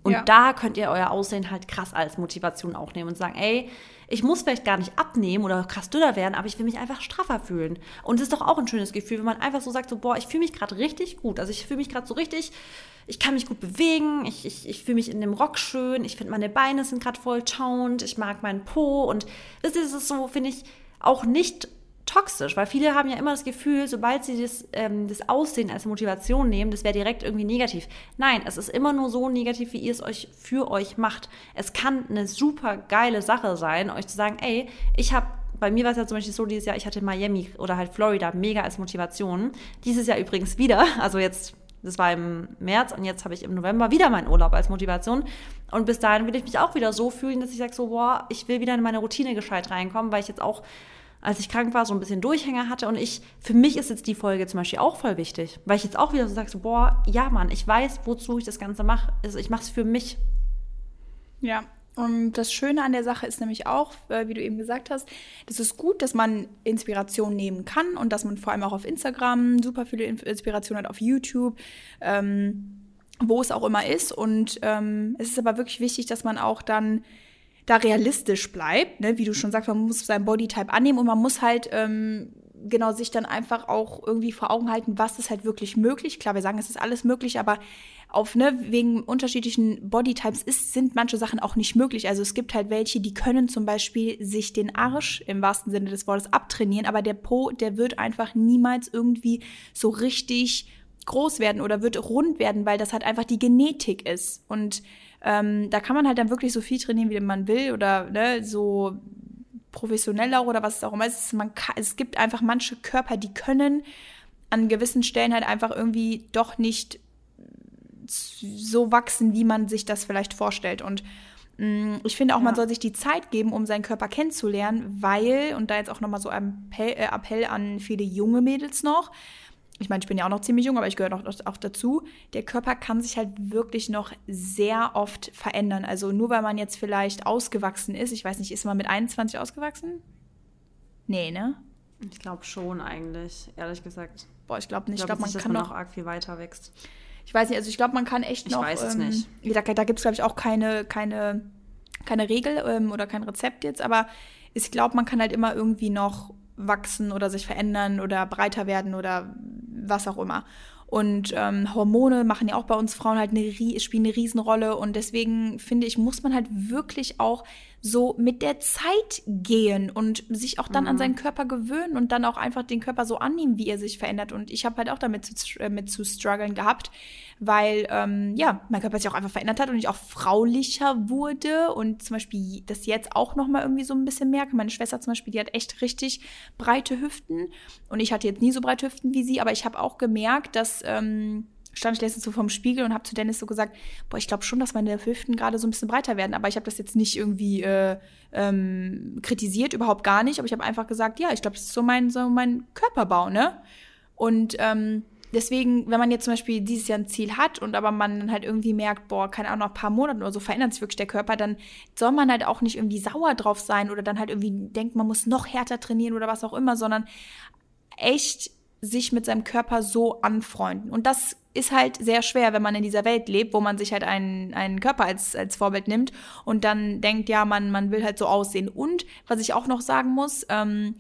Und ja. da könnt ihr euer Aussehen halt krass als Motivation auch nehmen und sagen, ey, ich muss vielleicht gar nicht abnehmen oder krass dünner werden, aber ich will mich einfach straffer fühlen. Und es ist doch auch ein schönes Gefühl, wenn man einfach so sagt, so, boah, ich fühle mich gerade richtig gut. Also ich fühle mich gerade so richtig, ich kann mich gut bewegen, ich, ich, ich fühle mich in dem Rock schön, ich finde meine Beine sind gerade voll toned, ich mag meinen Po und das ist es so, finde ich, auch nicht toxisch, weil viele haben ja immer das Gefühl, sobald sie das, ähm, das Aussehen als Motivation nehmen, das wäre direkt irgendwie negativ. Nein, es ist immer nur so negativ, wie ihr es euch für euch macht. Es kann eine super geile Sache sein, euch zu sagen, ey, ich habe bei mir war es ja zum Beispiel so dieses Jahr, ich hatte Miami oder halt Florida mega als Motivation. Dieses Jahr übrigens wieder, also jetzt, das war im März und jetzt habe ich im November wieder meinen Urlaub als Motivation. Und bis dahin will ich mich auch wieder so fühlen, dass ich sage so, boah, ich will wieder in meine Routine gescheit reinkommen, weil ich jetzt auch als ich krank war, so ein bisschen Durchhänger hatte. Und ich, für mich ist jetzt die Folge zum Beispiel auch voll wichtig, weil ich jetzt auch wieder so sage, boah, ja, Mann, ich weiß, wozu ich das Ganze mache. Also ich mache es für mich. Ja, und das Schöne an der Sache ist nämlich auch, äh, wie du eben gesagt hast, das ist gut, dass man Inspiration nehmen kann und dass man vor allem auch auf Instagram super viele Inspiration hat, auf YouTube, ähm, wo es auch immer ist. Und ähm, es ist aber wirklich wichtig, dass man auch dann da realistisch bleibt, ne? wie du schon sagst, man muss seinen Bodytype annehmen und man muss halt ähm, genau sich dann einfach auch irgendwie vor Augen halten, was ist halt wirklich möglich. Klar, wir sagen, es ist alles möglich, aber auf, ne, wegen unterschiedlichen Bodytypes ist, sind manche Sachen auch nicht möglich. Also es gibt halt welche, die können zum Beispiel sich den Arsch im wahrsten Sinne des Wortes abtrainieren, aber der Po, der wird einfach niemals irgendwie so richtig groß werden oder wird rund werden, weil das halt einfach die Genetik ist. Und ähm, da kann man halt dann wirklich so viel trainieren, wie man will oder ne, so professioneller oder was es auch immer ist. Man kann, es gibt einfach manche Körper, die können an gewissen Stellen halt einfach irgendwie doch nicht so wachsen, wie man sich das vielleicht vorstellt. Und mh, mm, ich finde auch, ja. man soll sich die Zeit geben, um seinen Körper kennenzulernen, weil, und da jetzt auch nochmal so ein Appell, äh, Appell an viele junge Mädels noch, ich meine, ich bin ja auch noch ziemlich jung, aber ich gehöre auch, auch dazu, der Körper kann sich halt wirklich noch sehr oft verändern. Also nur weil man jetzt vielleicht ausgewachsen ist, ich weiß nicht, ist man mit 21 ausgewachsen? Nee, ne? Ich glaube schon eigentlich, ehrlich gesagt. Boah, ich glaube nicht. Ich glaube, glaub, man kann man noch arg viel weiter wächst. Ich weiß nicht, also ich glaube, man kann echt noch. Ich weiß es ähm, nicht. Da, da gibt es, glaube ich, auch keine, keine, keine Regel ähm, oder kein Rezept jetzt, aber ich glaube, man kann halt immer irgendwie noch wachsen oder sich verändern oder breiter werden oder was auch immer. Und ähm, Hormone machen ja auch bei uns Frauen halt eine, spielen eine Riesenrolle. Und deswegen finde ich, muss man halt wirklich auch so mit der Zeit gehen und sich auch dann mhm. an seinen Körper gewöhnen und dann auch einfach den Körper so annehmen, wie er sich verändert. Und ich habe halt auch damit zu, äh, mit zu strugglen gehabt, weil ähm, ja, mein Körper sich auch einfach verändert hat und ich auch fraulicher wurde und zum Beispiel das jetzt auch noch mal irgendwie so ein bisschen merke. Meine Schwester zum Beispiel, die hat echt richtig breite Hüften und ich hatte jetzt nie so breite Hüften wie sie, aber ich habe auch gemerkt, dass ähm, stand ich letztens so vorm Spiegel und habe zu Dennis so gesagt, boah, ich glaube schon, dass meine Hüften gerade so ein bisschen breiter werden. Aber ich habe das jetzt nicht irgendwie äh, ähm, kritisiert, überhaupt gar nicht. Aber ich habe einfach gesagt, ja, ich glaube, das ist so mein, so mein Körperbau, ne? Und ähm, deswegen, wenn man jetzt zum Beispiel dieses Jahr ein Ziel hat und aber man dann halt irgendwie merkt, boah, keine Ahnung, nach ein paar Monaten oder so verändert sich wirklich der Körper, dann soll man halt auch nicht irgendwie sauer drauf sein oder dann halt irgendwie denkt, man muss noch härter trainieren oder was auch immer, sondern echt sich mit seinem Körper so anfreunden. Und das ist halt sehr schwer, wenn man in dieser Welt lebt, wo man sich halt einen, einen Körper als, als Vorbild nimmt und dann denkt, ja, man, man will halt so aussehen. Und was ich auch noch sagen muss, ähm,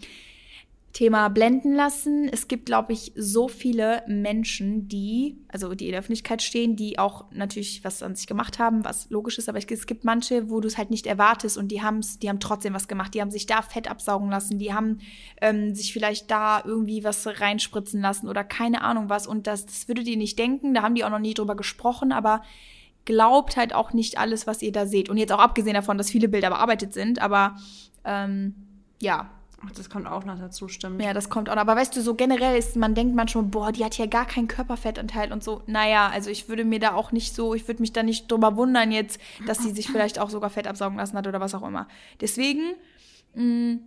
Thema blenden lassen. Es gibt, glaube ich, so viele Menschen, die, also die in der Öffentlichkeit stehen, die auch natürlich was an sich gemacht haben, was logisch ist, aber es gibt manche, wo du es halt nicht erwartest und die haben die haben trotzdem was gemacht. Die haben sich da Fett absaugen lassen, die haben ähm, sich vielleicht da irgendwie was reinspritzen lassen oder keine Ahnung was. Und das, das würdet ihr nicht denken, da haben die auch noch nie drüber gesprochen, aber glaubt halt auch nicht alles, was ihr da seht. Und jetzt auch abgesehen davon, dass viele Bilder bearbeitet sind, aber ähm, ja, Das kommt auch noch dazu, stimmt. Ja, das kommt auch noch. Aber weißt du, so generell ist, man denkt manchmal, boah, die hat ja gar keinen Körperfettanteil und so. Naja, also ich würde mir da auch nicht so, ich würde mich da nicht drüber wundern jetzt, dass sie sich vielleicht auch sogar Fett absaugen lassen hat oder was auch immer. Deswegen, mh, mm,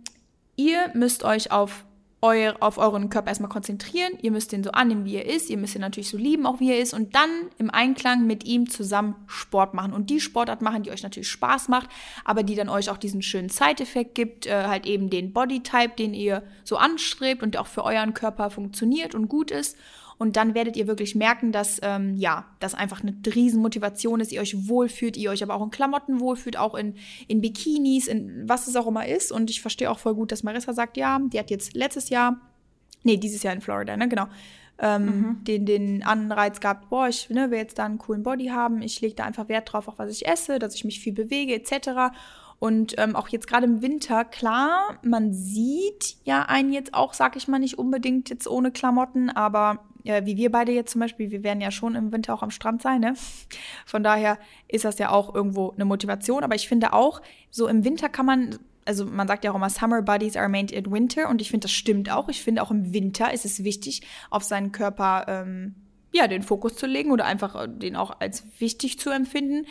ihr müsst euch auf euer, auf euren Körper erstmal konzentrieren. Ihr müsst ihn so annehmen, wie er ist. Ihr müsst ihn natürlich so lieben, auch wie er ist. Und dann im Einklang mit ihm zusammen Sport machen. Und die Sportart machen, die euch natürlich Spaß macht, aber die dann euch auch diesen schönen Side-Effekt gibt. Äh, halt eben den Bodytype, den ihr so anstrebt und der auch für euren Körper funktioniert und gut ist. Und dann werdet ihr wirklich merken, dass ähm, ja, das einfach eine Riesenmotivation ist, ihr euch wohlfühlt, ihr euch aber auch in Klamotten wohlfühlt, auch in, in Bikinis, in was es auch immer ist. Und ich verstehe auch voll gut, dass Marissa sagt, ja, die hat jetzt letztes Jahr, nee, dieses Jahr in Florida, ne, genau, ähm, mhm. den, den Anreiz gehabt, boah, ich ne, will jetzt da einen coolen Body haben, ich lege da einfach Wert drauf, auch was ich esse, dass ich mich viel bewege, etc. Und ähm, auch jetzt gerade im Winter, klar, man sieht ja einen jetzt auch, sag ich mal, nicht unbedingt jetzt ohne Klamotten, aber äh, wie wir beide jetzt zum Beispiel, wir werden ja schon im Winter auch am Strand sein, ne? Von daher ist das ja auch irgendwo eine Motivation. Aber ich finde auch, so im Winter kann man also man sagt ja auch immer, Summer Bodies are made in winter und ich finde, das stimmt auch. Ich finde auch im Winter ist es wichtig, auf seinen Körper ähm, ja den Fokus zu legen oder einfach äh, den auch als wichtig zu empfinden.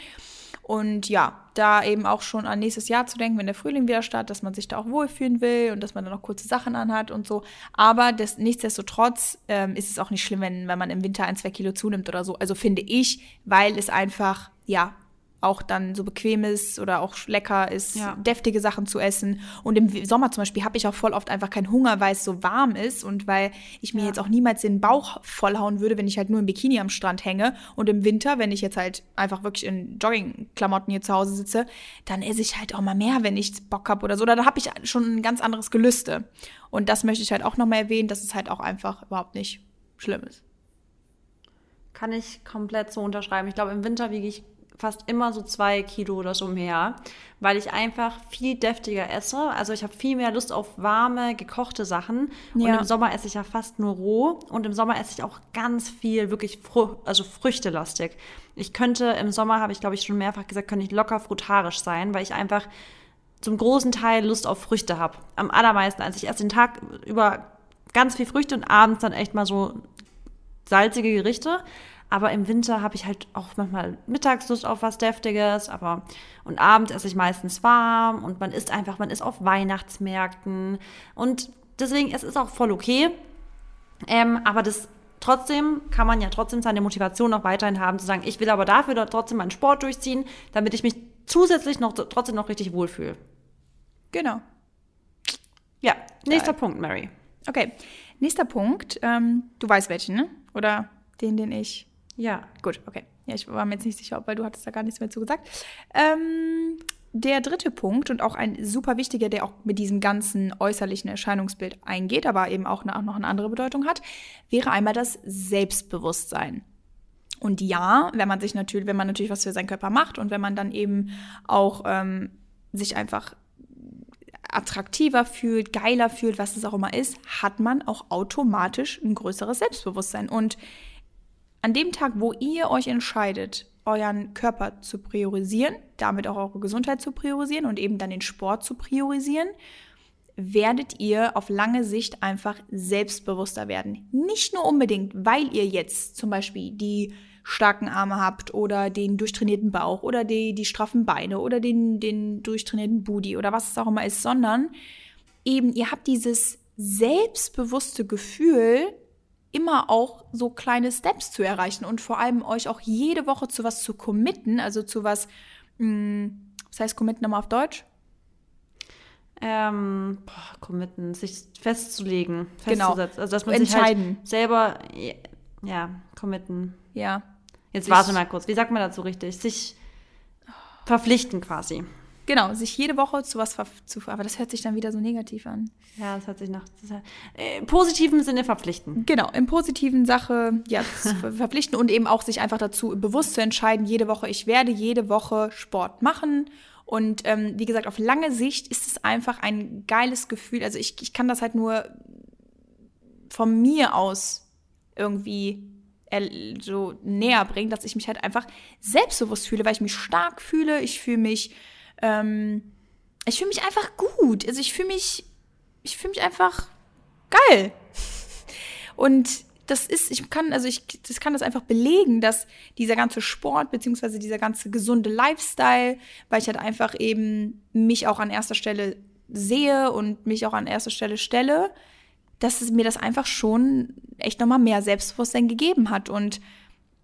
Und ja, da eben auch schon an nächstes Jahr zu denken, wenn der Frühling wieder startet, dass man sich da auch wohlfühlen will und dass man dann noch kurze Sachen anhat und so. Aber das, nichtsdestotrotz ähm, ist es auch nicht schlimm, wenn, wenn man im Winter ein, zwei Kilo zunimmt oder so. Also finde ich, weil es einfach, ja, auch dann so bequem ist oder auch lecker ist, ja. deftige Sachen zu essen. Und im Sommer zum Beispiel habe ich auch voll oft einfach keinen Hunger, weil es so warm ist und weil ich mir ja. jetzt auch niemals den Bauch vollhauen würde, wenn ich halt nur im Bikini am Strand hänge. Und im Winter, wenn ich jetzt halt einfach wirklich in Joggingklamotten hier zu Hause sitze, dann esse ich halt auch mal mehr, wenn ich Bock habe oder so. Oder da habe ich schon ein ganz anderes Gelüste. Und das möchte ich halt auch nochmal erwähnen, dass es halt auch einfach überhaupt nicht schlimm ist. Kann ich komplett so unterschreiben. Ich glaube, im Winter wiege ich fast immer so zwei Kilo oder so mehr, weil ich einfach viel deftiger esse. Also ich habe viel mehr Lust auf warme, gekochte Sachen. Ja. Und im Sommer esse ich ja fast nur roh. Und im Sommer esse ich auch ganz viel wirklich Fr also früchtelastig. Ich könnte im Sommer, habe ich glaube ich schon mehrfach gesagt, könnte ich locker frutarisch sein, weil ich einfach zum großen Teil Lust auf Früchte habe. Am allermeisten. Also ich esse den Tag über ganz viel Früchte und abends dann echt mal so salzige Gerichte. Aber im Winter habe ich halt auch manchmal Mittagslust auf was Deftiges, aber und abends esse ich meistens warm und man isst einfach, man ist auf Weihnachtsmärkten und deswegen es ist auch voll okay. Ähm, aber das trotzdem kann man ja trotzdem seine Motivation noch weiterhin haben, zu sagen, ich will aber dafür trotzdem meinen Sport durchziehen, damit ich mich zusätzlich noch trotzdem noch richtig wohlfühle. Genau. Ja, nächster Geil. Punkt, Mary. Okay, nächster Punkt. Ähm, du weißt welchen, ne? Oder den, den ich ja. Gut, okay. Ja, ich war mir jetzt nicht sicher, weil du hattest da gar nichts mehr zu gesagt. Ähm, der dritte Punkt und auch ein super wichtiger, der auch mit diesem ganzen äußerlichen Erscheinungsbild eingeht, aber eben auch noch eine andere Bedeutung hat, wäre einmal das Selbstbewusstsein. Und ja, wenn man sich natürlich, wenn man natürlich was für seinen Körper macht und wenn man dann eben auch ähm, sich einfach attraktiver fühlt, geiler fühlt, was es auch immer ist, hat man auch automatisch ein größeres Selbstbewusstsein. Und an dem Tag, wo ihr euch entscheidet, euren Körper zu priorisieren, damit auch eure Gesundheit zu priorisieren und eben dann den Sport zu priorisieren, werdet ihr auf lange Sicht einfach selbstbewusster werden. Nicht nur unbedingt, weil ihr jetzt zum Beispiel die starken Arme habt oder den durchtrainierten Bauch oder die, die straffen Beine oder den, den durchtrainierten Booty oder was es auch immer ist, sondern eben ihr habt dieses selbstbewusste Gefühl, immer auch so kleine Steps zu erreichen und vor allem euch auch jede Woche zu was zu committen, also zu was, mh, hm, was heißt committen nochmal auf Deutsch? Ähm, boah, committen, sich festzulegen, genau. festzusetzen. Also dass man Entscheiden. sich halt selber, ja, committen. Ja. Jetzt warte mal kurz, wie sagt man dazu richtig? Sich verpflichten quasi. Genau, sich jede Woche zu was zu aber das hört sich dann wieder so negativ an. Ja, das hört sich nach äh, im positiven Sinne verpflichten. Genau, im positiven Sache ja verpflichten und eben auch sich einfach dazu bewusst zu entscheiden, jede Woche, ich werde jede Woche Sport machen. Und ähm, wie gesagt, auf lange Sicht ist es einfach ein geiles Gefühl. Also ich, ich kann das halt nur von mir aus irgendwie so näher bringen, dass ich mich halt einfach selbstbewusst fühle, weil ich mich stark fühle, ich fühle mich ähm, ich fühle mich einfach gut. Also ich fühle mich, ich fühle mich einfach geil. Und das ist, ich kann, also ich das kann das einfach belegen, dass dieser ganze Sport, beziehungsweise dieser ganze gesunde Lifestyle, weil ich halt einfach eben mich auch an erster Stelle sehe und mich auch an erster Stelle stelle, dass es mir das einfach schon echt nochmal mehr Selbstbewusstsein gegeben hat. Und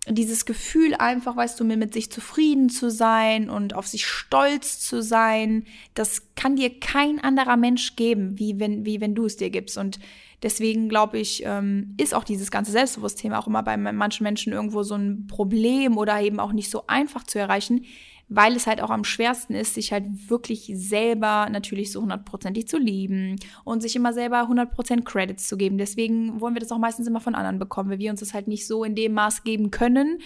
dieses Gefühl einfach, weißt du, mit sich zufrieden zu sein und auf sich stolz zu sein, das kann dir kein anderer Mensch geben, wie wenn, wie wenn du es dir gibst. Und deswegen glaube ich, ähm, ist auch dieses ganze Selbstbewusstthema auch immer bei manchen Menschen irgendwo so ein Problem oder eben auch nicht so einfach zu erreichen, weil es halt auch am schwersten ist, sich halt wirklich selber natürlich so hundertprozentig zu lieben und sich immer selber hundertprozent Credits zu geben. Deswegen wollen wir das auch meistens immer von anderen bekommen, weil wir uns das halt nicht so in dem Maß geben können.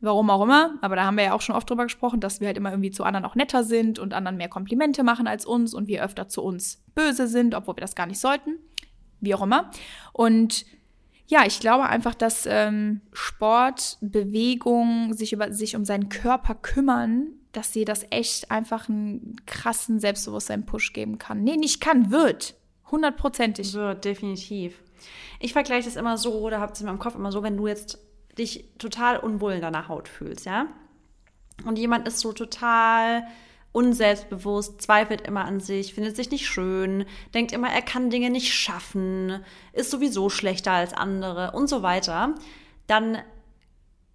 Warum auch immer, aber da haben wir ja auch schon oft drüber gesprochen, dass wir halt immer irgendwie zu anderen auch netter sind und anderen mehr Komplimente machen als uns und wir öfter zu uns böse sind, obwohl wir das gar nicht sollten. Wie auch immer. Und ja, ich glaube einfach, dass ähm, Sport, Bewegung, sich, über, sich um seinen Körper kümmern, dass sie das echt einfach einen krassen Selbstbewusstsein-Push geben kann. Nee, nicht kann, wird. Hundertprozentig. Wird, definitiv. Ich vergleiche das immer so, oder habe es in meinem Kopf immer so, wenn du jetzt dich total unwohl in deiner Haut fühlst, ja? und jemand ist so total unselbstbewusst, zweifelt immer an sich, findet sich nicht schön, denkt immer, er kann Dinge nicht schaffen, ist sowieso schlechter als andere und so weiter, dann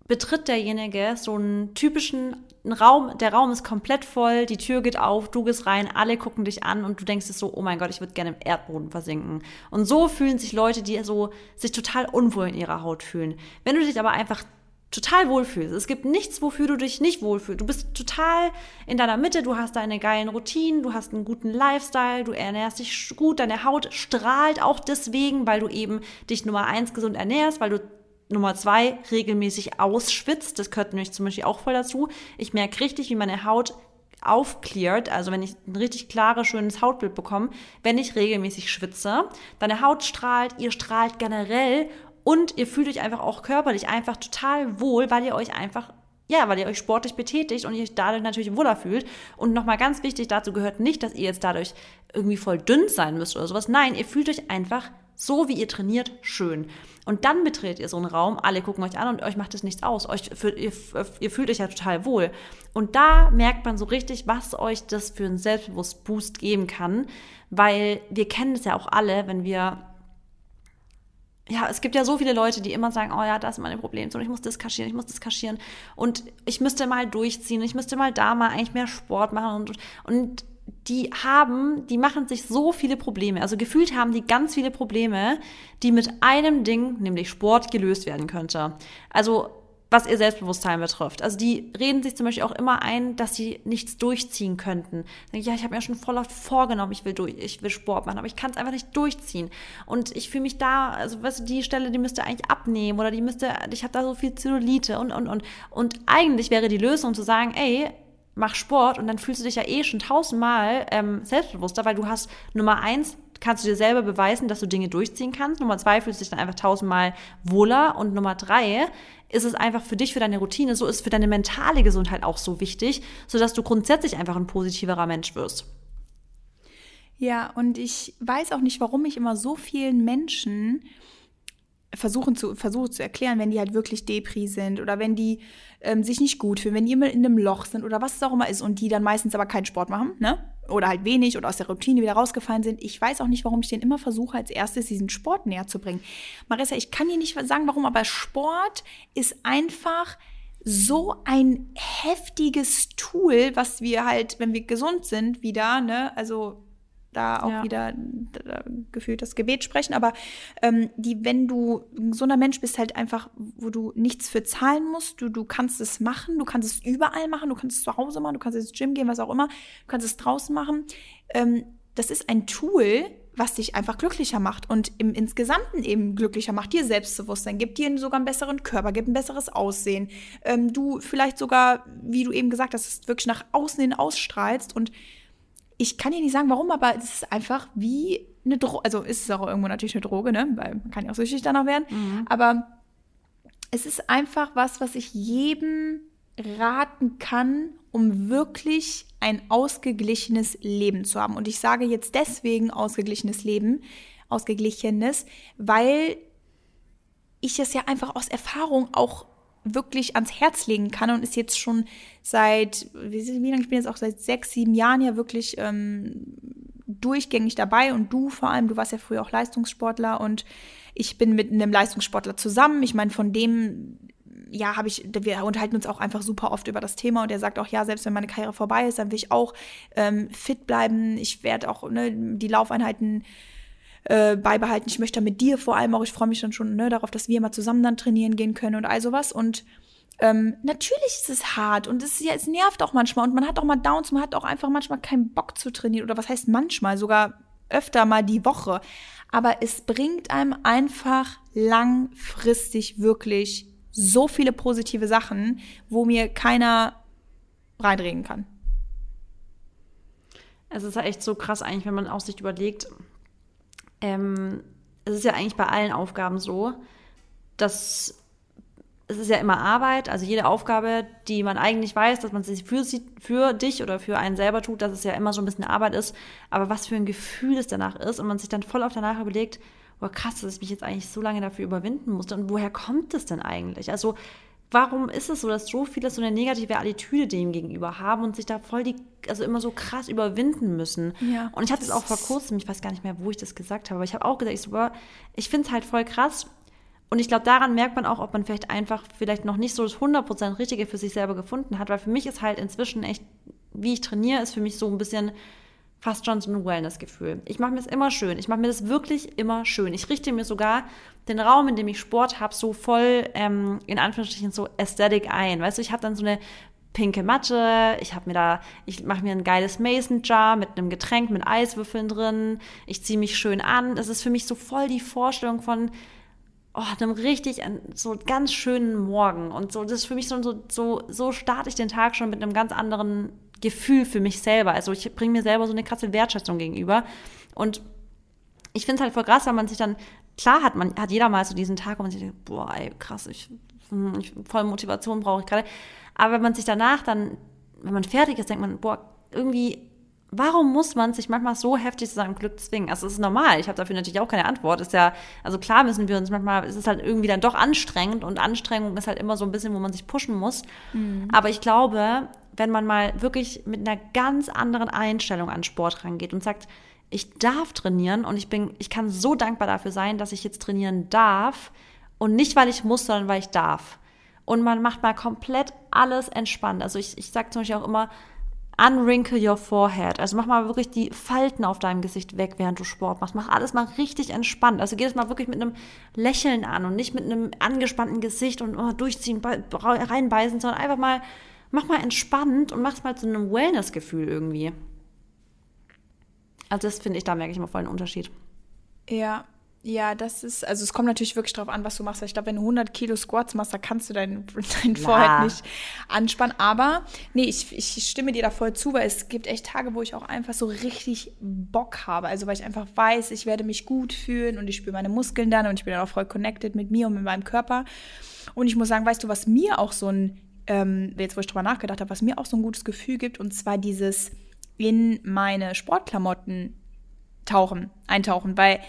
betritt derjenige so einen typischen Raum, der Raum ist komplett voll, die Tür geht auf, du gehst rein, alle gucken dich an und du denkst es so, oh mein Gott, ich würde gerne im Erdboden versinken. Und so fühlen sich Leute, die so sich total unwohl in ihrer Haut fühlen. Wenn du dich aber einfach total wohlfühlst. Es gibt nichts, wofür du dich nicht wohlfühlst. Du bist total in deiner Mitte, du hast deine geilen Routinen, du hast einen guten Lifestyle, du ernährst dich gut, deine Haut strahlt auch deswegen, weil du eben dich Nummer eins gesund ernährst, weil du Nummer zwei regelmäßig ausschwitzt. Das gehört nämlich zum Beispiel auch voll dazu. Ich merke richtig, wie meine Haut aufklärt, also wenn ich ein richtig klares, schönes Hautbild bekomme, wenn ich regelmäßig schwitze. Deine Haut strahlt, ihr strahlt generell und ihr fühlt euch einfach auch körperlich einfach total wohl, weil ihr euch einfach ja, weil ihr euch sportlich betätigt und ihr euch dadurch natürlich wohler fühlt. Und nochmal ganz wichtig, dazu gehört nicht, dass ihr jetzt dadurch irgendwie voll dünn sein müsst oder sowas. Nein, ihr fühlt euch einfach so, wie ihr trainiert, schön. Und dann betretet ihr so einen Raum, alle gucken euch an und euch macht es nichts aus. Euch, ihr, ihr fühlt euch ja total wohl. Und da merkt man so richtig, was euch das für einen Selbstbewusst-Boost geben kann. Weil wir kennen es ja auch alle, wenn wir ja, es gibt ja so viele Leute, die immer sagen, oh ja, das ist meine Problemzone, ich muss das kaschieren, ich muss das kaschieren und ich müsste mal durchziehen, ich müsste mal da mal eigentlich mehr Sport machen und, und die haben, die machen sich so viele Probleme. Also gefühlt haben die ganz viele Probleme, die mit einem Ding, nämlich Sport, gelöst werden könnte. Also was ihr Selbstbewusstsein betrifft. Also die reden sich zum Beispiel auch immer ein, dass sie nichts durchziehen könnten. Ja, ich habe mir schon voll oft vorgenommen, ich will durch, ich will Sport machen, aber ich kann es einfach nicht durchziehen. Und ich fühle mich da, also weißt du, die Stelle, die müsste eigentlich abnehmen oder die müsste, ich habe da so viel Zellulite und und und und eigentlich wäre die Lösung zu sagen, ey, mach Sport und dann fühlst du dich ja eh schon tausendmal ähm, selbstbewusster, weil du hast Nummer eins kannst du dir selber beweisen, dass du Dinge durchziehen kannst. Nummer zwei fühlst du dich dann einfach tausendmal wohler und Nummer drei ist es einfach für dich, für deine Routine, so ist für deine mentale Gesundheit auch so wichtig, sodass du grundsätzlich einfach ein positiverer Mensch wirst. Ja, und ich weiß auch nicht, warum ich immer so vielen Menschen versuchen zu, versuche zu erklären, wenn die halt wirklich Depri sind oder wenn die ähm, sich nicht gut fühlen, wenn die immer in einem Loch sind oder was es auch immer ist und die dann meistens aber keinen Sport machen, ne? Oder halt wenig oder aus der Routine wieder rausgefallen sind. Ich weiß auch nicht, warum ich denen immer versuche, als erstes diesen Sport näher zu bringen. Marissa, ich kann dir nicht sagen, warum, aber Sport ist einfach so ein heftiges Tool, was wir halt, wenn wir gesund sind, wieder, ne, also da auch ja. wieder da, gefühlt das Gebet sprechen, aber ähm, die, wenn du so ein Mensch bist, halt einfach, wo du nichts für zahlen musst, du, du kannst es machen, du kannst es überall machen, du kannst es zu Hause machen, du kannst ins Gym gehen, was auch immer, du kannst es draußen machen. Ähm, das ist ein Tool, was dich einfach glücklicher macht und im Insgesamten eben glücklicher macht, dir Selbstbewusstsein, gibt dir sogar einen besseren Körper, gibt ein besseres Aussehen. Ähm, du vielleicht sogar, wie du eben gesagt hast, wirklich nach außen hin ausstrahlst und ich kann dir nicht sagen, warum, aber es ist einfach wie eine Droge. Also ist es auch irgendwo natürlich eine Droge, ne? Weil man kann ja auch süchtig danach werden. Mhm. Aber es ist einfach was, was ich jedem raten kann, um wirklich ein ausgeglichenes Leben zu haben. Und ich sage jetzt deswegen ausgeglichenes Leben, ausgeglichenes, weil ich es ja einfach aus Erfahrung auch wirklich ans Herz legen kann und ist jetzt schon seit, wie, lange, ich bin jetzt auch seit sechs, sieben Jahren ja wirklich ähm, durchgängig dabei und du vor allem, du warst ja früher auch Leistungssportler und ich bin mit einem Leistungssportler zusammen. Ich meine, von dem ja, habe ich, wir unterhalten uns auch einfach super oft über das Thema und er sagt auch, ja, selbst wenn meine Karriere vorbei ist, dann will ich auch ähm, fit bleiben. Ich werde auch ne, die Laufeinheiten äh, beibehalten. Ich möchte mit dir vor allem auch, ich freue mich dann schon ne, darauf, dass wir mal zusammen dann trainieren gehen können und all sowas. Und ähm, natürlich ist es hart und es, ja, es nervt auch manchmal und man hat auch mal Downs, man hat auch einfach manchmal keinen Bock zu trainieren oder was heißt manchmal, sogar öfter mal die Woche. Aber es bringt einem einfach langfristig wirklich so viele positive Sachen, wo mir keiner reinreden kann. Es ist ja echt so krass eigentlich, wenn man auch sich überlegt, ähm, es ist ja eigentlich bei allen Aufgaben so, dass es ist ja immer Arbeit, also jede Aufgabe, die man eigentlich weiß, dass man sie für, für dich oder für einen selber tut, dass es ja immer so ein bisschen Arbeit ist, aber was für ein Gefühl es danach ist und man sich dann voll auf danach überlegt, boah krass, dass ich mich jetzt eigentlich so lange dafür überwinden musste und woher kommt es denn eigentlich? Also warum ist es so, dass so viele so eine negative Attitüde dem gegenüber haben und sich da voll die, also immer so krass überwinden müssen? Ja, und ich hatte es auch vor kurzem, ich weiß gar nicht mehr, wo ich das gesagt habe, aber ich habe auch gesagt, ich, so, ich finde es halt voll krass. Und ich glaube, daran merkt man auch, ob man vielleicht einfach vielleicht noch nicht so das 100% Richtige für sich selber gefunden hat, weil für mich ist halt inzwischen echt, wie ich trainiere, ist für mich so ein bisschen fast schon so ein Wellness-Gefühl. Ich mache mir das immer schön. Ich mache mir das wirklich immer schön. Ich richte mir sogar den Raum, in dem ich Sport habe, so voll ähm, in Anführungsstrichen so Aesthetic ein. Weißt du, ich habe dann so eine pinke Matte, ich habe mir da, ich mache mir ein geiles Mason Jar mit einem Getränk mit Eiswürfeln drin. Ich ziehe mich schön an. Das ist für mich so voll die Vorstellung von oh, einem richtig so ganz schönen Morgen und so. Das ist für mich so so, so starte ich den Tag schon mit einem ganz anderen Gefühl für mich selber. Also ich bringe mir selber so eine krasse Wertschätzung gegenüber. Und ich finde es halt voll krass, weil man sich dann, klar hat man, hat jeder mal so diesen Tag, wo man sich denkt, boah, ey, krass, ich, hm, ich voll Motivation brauche ich gerade. Aber wenn man sich danach dann, wenn man fertig ist, denkt man, boah, irgendwie warum muss man sich manchmal so heftig zu seinem Glück zwingen? Also es ist normal. Ich habe dafür natürlich auch keine Antwort. Ist ja, also klar müssen wir uns manchmal, es ist halt irgendwie dann doch anstrengend und Anstrengung ist halt immer so ein bisschen, wo man sich pushen muss. Mhm. Aber ich glaube, wenn man mal wirklich mit einer ganz anderen Einstellung an Sport rangeht und sagt, ich darf trainieren und ich bin, ich kann so dankbar dafür sein, dass ich jetzt trainieren darf und nicht, weil ich muss, sondern weil ich darf. Und man macht mal komplett alles entspannt. Also ich, ich sage zum Beispiel auch immer, unwrinkle your forehead. Also mach mal wirklich die Falten auf deinem Gesicht weg, während du Sport machst. Mach alles mal richtig entspannt. Also geh das mal wirklich mit einem Lächeln an und nicht mit einem angespannten Gesicht und oh, durchziehen, reinbeißen, sondern einfach mal mach mal entspannt und mach mal zu einem Wellness-Gefühl irgendwie. Also das finde ich, da merke ich immer voll einen Unterschied. Ja, ja, das ist, also es kommt natürlich wirklich darauf an, was du machst. Ich glaube, wenn du 100 Kilo Squats machst, da kannst du dein, dein Vorhalt nicht anspannen. Aber nee, ich, ich stimme dir da voll zu, weil es gibt echt Tage, wo ich auch einfach so richtig Bock habe. Also weil ich einfach weiß, ich werde mich gut fühlen und ich spüre meine Muskeln dann und ich bin dann auch voll connected mit mir und mit meinem Körper. Und ich muss sagen, weißt du, was mir auch so ein ähm, jetzt wo ich drüber nachgedacht habe, was mir auch so ein gutes Gefühl gibt, und zwar dieses in meine Sportklamotten tauchen, eintauchen, weil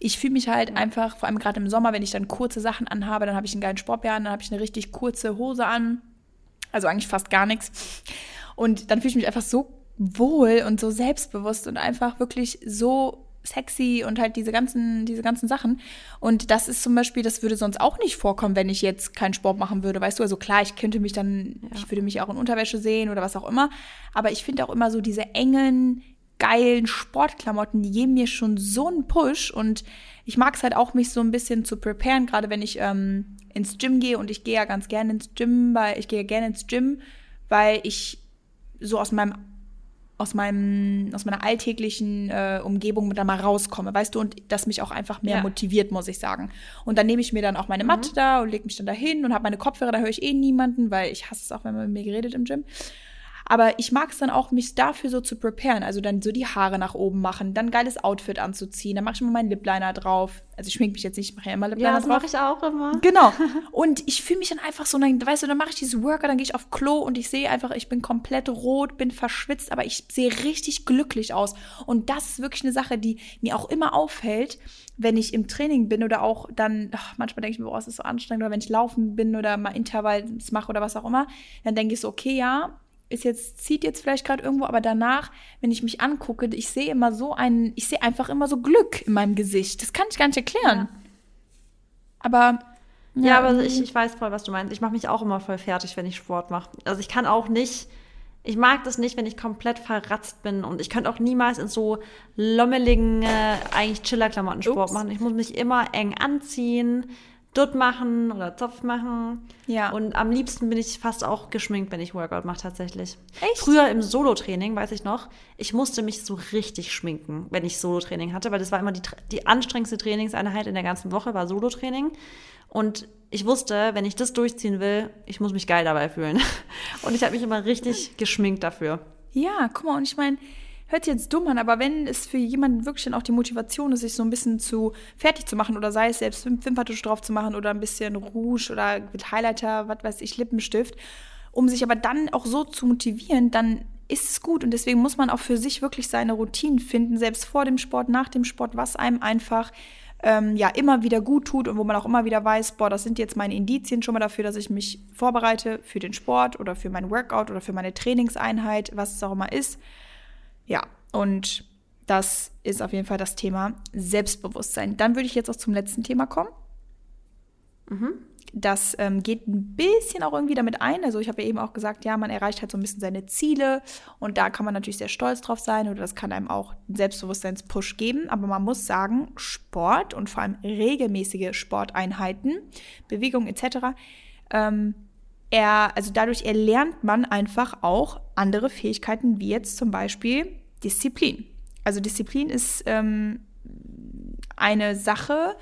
ich fühle mich halt einfach, vor allem gerade im Sommer, wenn ich dann kurze Sachen anhabe, dann habe ich einen geilen Sportbär an, dann habe ich eine richtig kurze Hose an, also eigentlich fast gar nichts. Und dann fühle ich mich einfach so wohl und so selbstbewusst und einfach wirklich so sexy und halt diese ganzen, diese ganzen Sachen. Und das ist zum Beispiel, das würde sonst auch nicht vorkommen, wenn ich jetzt keinen Sport machen würde, weißt du? Also klar, ich könnte mich dann, ja. ich würde mich auch in Unterwäsche sehen oder was auch immer. Aber ich finde auch immer so diese engen, geilen Sportklamotten, die geben mir schon so einen Push und ich mag es halt auch, mich so ein bisschen zu preparen, gerade wenn ich ähm, ins Gym gehe und ich gehe ja ganz gerne ins Gym, weil ich gehe gerne ins Gym, weil ich so aus meinem aus meinem, aus meiner alltäglichen äh, Umgebung da mal rauskomme, weißt du, und das mich auch einfach mehr ja. motiviert, muss ich sagen. Und dann nehme ich mir dann auch meine Matte mhm. da und lege mich dann da hin und habe meine Kopfhörer, da höre ich eh niemanden, weil ich hasse es auch, wenn man mit mir geredet im Gym. Aber ich mag es dann auch, mich dafür so zu preparen. Also dann so die Haare nach oben machen, dann ein geiles Outfit anzuziehen. Dann mache ich mir meinen Lipliner drauf. Also ich schmink mich jetzt nicht, ich mache ja immer Lipliner ja, das drauf. das mache ich auch immer. Genau. Und ich fühle mich dann einfach so, dann, weißt du, dann mache ich dieses Worker, dann gehe ich auf Klo und ich sehe einfach, ich bin komplett rot, bin verschwitzt, aber ich sehe richtig glücklich aus. Und das ist wirklich eine Sache, die mir auch immer auffällt, wenn ich im Training bin oder auch dann, ach, manchmal denke ich mir, boah, es ist so anstrengend, oder wenn ich laufen bin oder mal Intervalls mache oder was auch immer, dann denke ich so, okay, ja, ist jetzt, zieht jetzt vielleicht gerade irgendwo, aber danach, wenn ich mich angucke, ich sehe immer so ein, ich sehe einfach immer so Glück in meinem Gesicht. Das kann ich gar nicht erklären. Ja. Aber. Ja, ja aber ich, ich weiß voll, was du meinst. Ich mache mich auch immer voll fertig, wenn ich Sport mache. Also ich kann auch nicht, ich mag das nicht, wenn ich komplett verratzt bin und ich könnte auch niemals in so lommeligen, äh, eigentlich Chiller-Klamotten Sport machen. Ich muss mich immer eng anziehen. Dutt machen oder Zopf machen. Ja. Und am liebsten bin ich fast auch geschminkt, wenn ich Workout mache tatsächlich. Echt? Früher im Solo-Training, weiß ich noch, ich musste mich so richtig schminken, wenn ich Solo-Training hatte, weil das war immer die, die anstrengendste Trainingseinheit in der ganzen Woche, war Solo-Training. Und ich wusste, wenn ich das durchziehen will, ich muss mich geil dabei fühlen. Und ich habe mich immer richtig geschminkt dafür. Ja, guck mal, und ich meine, hört sich jetzt dumm an, aber wenn es für jemanden wirklich dann auch die Motivation ist, sich so ein bisschen zu fertig zu machen oder sei es selbst Wimperntusch drauf zu machen oder ein bisschen Rouge oder mit Highlighter, was weiß ich, Lippenstift, um sich aber dann auch so zu motivieren, dann ist es gut und deswegen muss man auch für sich wirklich seine Routinen finden, selbst vor dem Sport, nach dem Sport, was einem einfach ähm, ja immer wieder gut tut und wo man auch immer wieder weiß, boah, das sind jetzt meine Indizien schon mal dafür, dass ich mich vorbereite für den Sport oder für mein Workout oder für meine Trainingseinheit, was es auch immer ist. Ja, und das ist auf jeden Fall das Thema Selbstbewusstsein. Dann würde ich jetzt auch zum letzten Thema kommen. Mhm. Das ähm, geht ein bisschen auch irgendwie damit ein. Also ich habe ja eben auch gesagt, ja, man erreicht halt so ein bisschen seine Ziele und da kann man natürlich sehr stolz drauf sein oder das kann einem auch einen Selbstbewusstseinspush geben. Aber man muss sagen, Sport und vor allem regelmäßige Sporteinheiten, Bewegung etc., ähm, er, also dadurch erlernt man einfach auch andere Fähigkeiten, wie jetzt zum Beispiel Disziplin. Also Disziplin ist ähm, eine Sache,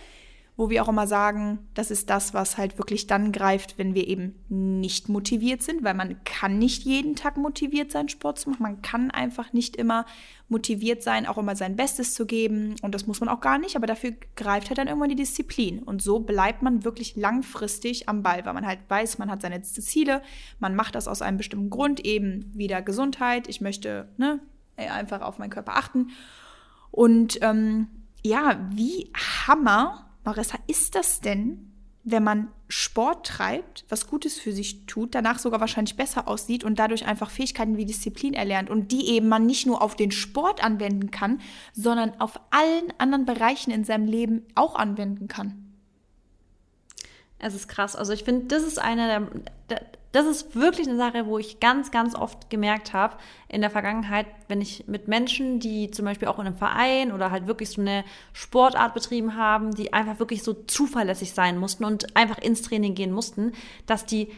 wo wir auch immer sagen, das ist das, was halt wirklich dann greift, wenn wir eben nicht motiviert sind, weil man kann nicht jeden Tag motiviert sein, Sport zu machen. Man kann einfach nicht immer motiviert sein, auch immer sein Bestes zu geben. Und das muss man auch gar nicht, aber dafür greift halt dann irgendwann die Disziplin. Und so bleibt man wirklich langfristig am Ball, weil man halt weiß, man hat seine Ziele, man macht das aus einem bestimmten Grund, eben wieder Gesundheit. Ich möchte ne, einfach auf meinen Körper achten. Und ähm, ja, wie Hammer Marissa, ist das denn, wenn man Sport treibt, was Gutes für sich tut, danach sogar wahrscheinlich besser aussieht und dadurch einfach Fähigkeiten wie Disziplin erlernt und die eben man nicht nur auf den Sport anwenden kann, sondern auf allen anderen Bereichen in seinem Leben auch anwenden kann? Es ist krass. Also ich finde, das ist eine der, der, das ist wirklich eine Sache, wo ich ganz, ganz oft gemerkt habe in der Vergangenheit, wenn ich mit Menschen, die zum Beispiel auch in einem Verein oder halt wirklich so eine Sportart betrieben haben, die einfach wirklich so zuverlässig sein mussten und einfach ins Training gehen mussten, dass die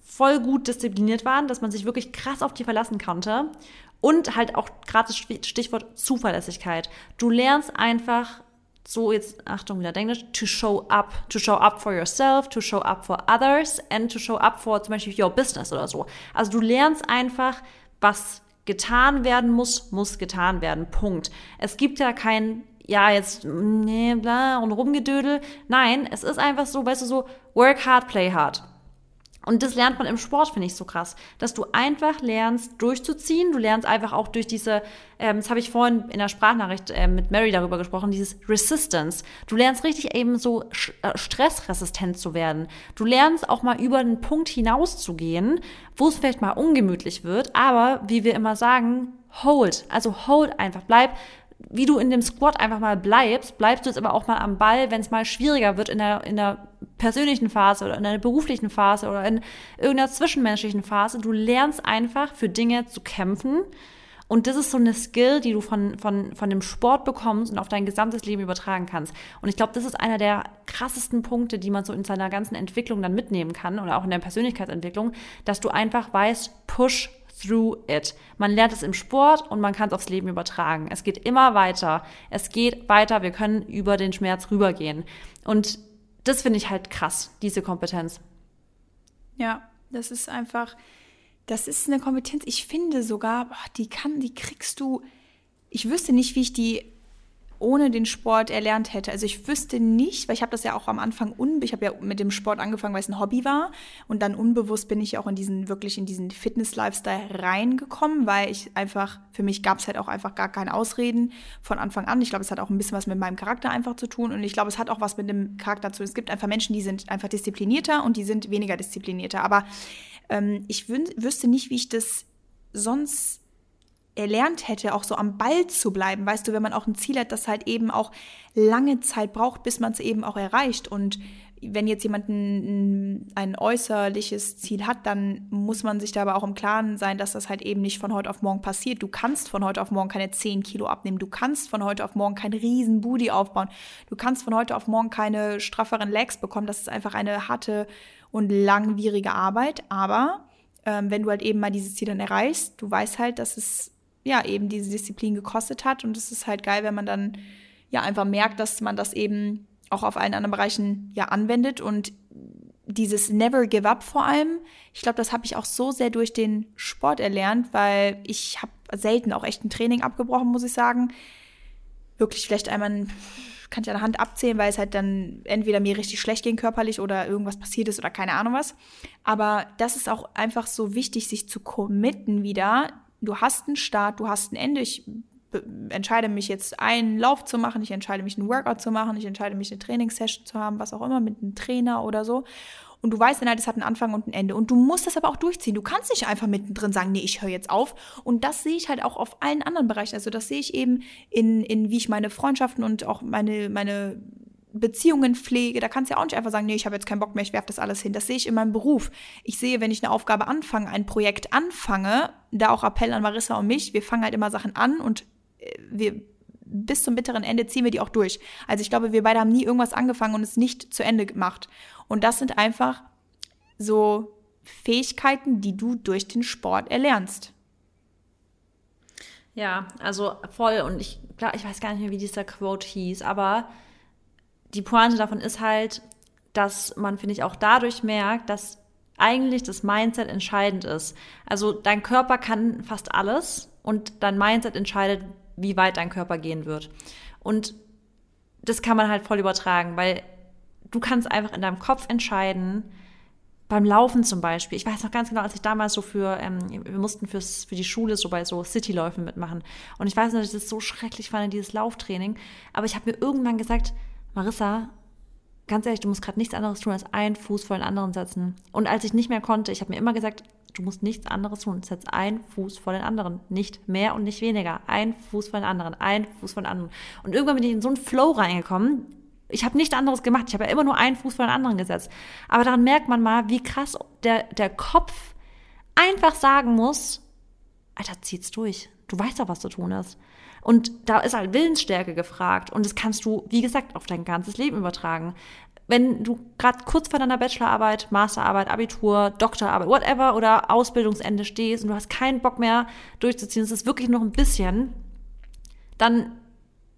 voll gut diszipliniert waren, dass man sich wirklich krass auf die verlassen konnte. Und halt auch gerade das Stichwort Zuverlässigkeit. Du lernst einfach so jetzt, Achtung, wieder Englisch, to show up, to show up for yourself, to show up for others and to show up for zum Beispiel your business oder so. Also du lernst einfach, was getan werden muss, muss getan werden. Punkt. Es gibt ja kein, ja, jetzt, nee, bla, und rumgedödel. Nein, es ist einfach so, weißt du, so, work hard, play hard. Und das lernt man im Sport, finde ich so krass, dass du einfach lernst, durchzuziehen. Du lernst einfach auch durch diese, ähm, das habe ich vorhin in der Sprachnachricht äh, mit Mary darüber gesprochen, dieses Resistance. Du lernst richtig eben so äh, stressresistent zu werden. Du lernst auch mal über den Punkt hinauszugehen, wo es vielleicht mal ungemütlich wird, aber wie wir immer sagen, hold. Also hold einfach, bleib wie du in dem Squat einfach mal bleibst, bleibst du jetzt aber auch mal am Ball, wenn es mal schwieriger wird in der, in der persönlichen Phase oder in der beruflichen Phase oder in irgendeiner zwischenmenschlichen Phase. Du lernst einfach für Dinge zu kämpfen. Und das ist so eine Skill, die du von, von, von dem Sport bekommst und auf dein gesamtes Leben übertragen kannst. Und ich glaube, das ist einer der krassesten Punkte, die man so in seiner ganzen Entwicklung dann mitnehmen kann oder auch in der Persönlichkeitsentwicklung, dass du einfach weißt, push through it. Man lernt es im Sport und man kann es aufs Leben übertragen. Es geht immer weiter. Es geht weiter. Wir können über den Schmerz rübergehen. Und das finde ich halt krass, diese Kompetenz. Ja, das ist einfach, das ist eine Kompetenz. Ich finde sogar, die kann, die kriegst du. Ich wüsste nicht, wie ich die ohne den Sport erlernt hätte. Also ich wüsste nicht, weil ich habe das ja auch am Anfang un ich habe ja mit dem Sport angefangen, weil es ein Hobby war und dann unbewusst bin ich auch in diesen wirklich in diesen Fitness Lifestyle reingekommen, weil ich einfach für mich gab es halt auch einfach gar keine Ausreden von Anfang an. Ich glaube, es hat auch ein bisschen was mit meinem Charakter einfach zu tun und ich glaube, es hat auch was mit dem Charakter zu tun. Es gibt einfach Menschen, die sind einfach disziplinierter und die sind weniger disziplinierter, aber ähm, ich wüsste nicht, wie ich das sonst erlernt hätte, auch so am Ball zu bleiben. Weißt du, wenn man auch ein Ziel hat, das halt eben auch lange Zeit braucht, bis man es eben auch erreicht. Und wenn jetzt jemand ein, ein, äußerliches Ziel hat, dann muss man sich da aber auch im Klaren sein, dass das halt eben nicht von heute auf morgen passiert. Du kannst von heute auf morgen keine 10 Kilo abnehmen. Du kannst von heute auf morgen keinen riesen Booty aufbauen. Du kannst von heute auf morgen keine strafferen Legs bekommen. Das ist einfach eine harte und langwierige Arbeit. Aber ähm, wenn du halt eben mal dieses Ziel dann erreichst, du weißt halt, dass es ja eben diese Disziplin gekostet hat. Und es ist halt geil, wenn man dann ja einfach merkt, dass man das eben auch auf allen anderen Bereichen ja anwendet und dieses Never Give Up vor allem. Ich glaube, das habe ich auch so sehr durch den Sport erlernt, weil ich habe selten auch echt ein Training abgebrochen, muss ich sagen. Wirklich vielleicht einmal kann ich an der Hand abzählen, weil es halt dann entweder mir richtig schlecht ging körperlich oder irgendwas passiert ist oder keine Ahnung was. Aber das ist auch einfach so wichtig, sich zu committen wieder, du hast einen Start, du hast ein Ende. Ich entscheide mich jetzt einen Lauf zu machen, ich entscheide mich einen Workout zu machen, ich entscheide mich eine Trainingssession zu haben, was auch immer mit einem Trainer oder so. Und du weißt dann halt, es hat einen Anfang und ein Ende. Und du musst das aber auch durchziehen. Du kannst nicht einfach mittendrin sagen, nee, ich höre jetzt auf. Und das sehe ich halt auch auf allen anderen Bereichen. Also das sehe ich eben in, in wie ich meine Freundschaften und auch meine, meine Beziehungen pflege, da kannst du ja auch nicht einfach sagen, nee, ich habe jetzt keinen Bock mehr, ich werfe das alles hin. Das sehe ich in meinem Beruf. Ich sehe, wenn ich eine Aufgabe anfange, ein Projekt anfange, da auch Appell an Marissa und mich, wir fangen halt immer Sachen an und äh, wir bis zum bitteren Ende ziehen wir die auch durch. Also ich glaube, wir beide haben nie irgendwas angefangen und es nicht zu Ende gemacht. Und das sind einfach so Fähigkeiten, die du durch den Sport erlernst. Ja, also voll. Und ich, ich weiß gar nicht mehr, wie dieser Quote hieß, aber die Pointe davon ist halt, dass man, finde ich, auch dadurch merkt, dass eigentlich das Mindset entscheidend ist. Also dein Körper kann fast alles und dein Mindset entscheidet, wie weit dein Körper gehen wird. Und das kann man halt voll übertragen, weil du kannst einfach in deinem Kopf entscheiden, beim Laufen zum Beispiel. Ich weiß noch ganz genau, als ich damals so für, ähm, wir mussten fürs, für die Schule so bei so Cityläufen mitmachen. Und ich weiß noch, dass ich das so schrecklich fand, dieses Lauftraining. Aber ich habe mir irgendwann gesagt, Marissa, ganz ehrlich, du musst gerade nichts anderes tun, als einen Fuß vor den anderen setzen. Und als ich nicht mehr konnte, ich habe mir immer gesagt, du musst nichts anderes tun, setz einen Fuß vor den anderen. Nicht mehr und nicht weniger. Ein Fuß vor den anderen, ein Fuß vor den anderen. Und irgendwann bin ich in so einen Flow reingekommen. Ich habe nichts anderes gemacht. Ich habe ja immer nur einen Fuß vor den anderen gesetzt. Aber daran merkt man mal, wie krass der, der Kopf einfach sagen muss, Alter, zieh's durch. Du weißt doch, was zu tun ist. Und da ist halt Willensstärke gefragt. Und das kannst du, wie gesagt, auf dein ganzes Leben übertragen. Wenn du gerade kurz vor deiner Bachelorarbeit, Masterarbeit, Abitur, Doktorarbeit, whatever oder Ausbildungsende stehst und du hast keinen Bock mehr durchzuziehen, es ist wirklich noch ein bisschen, dann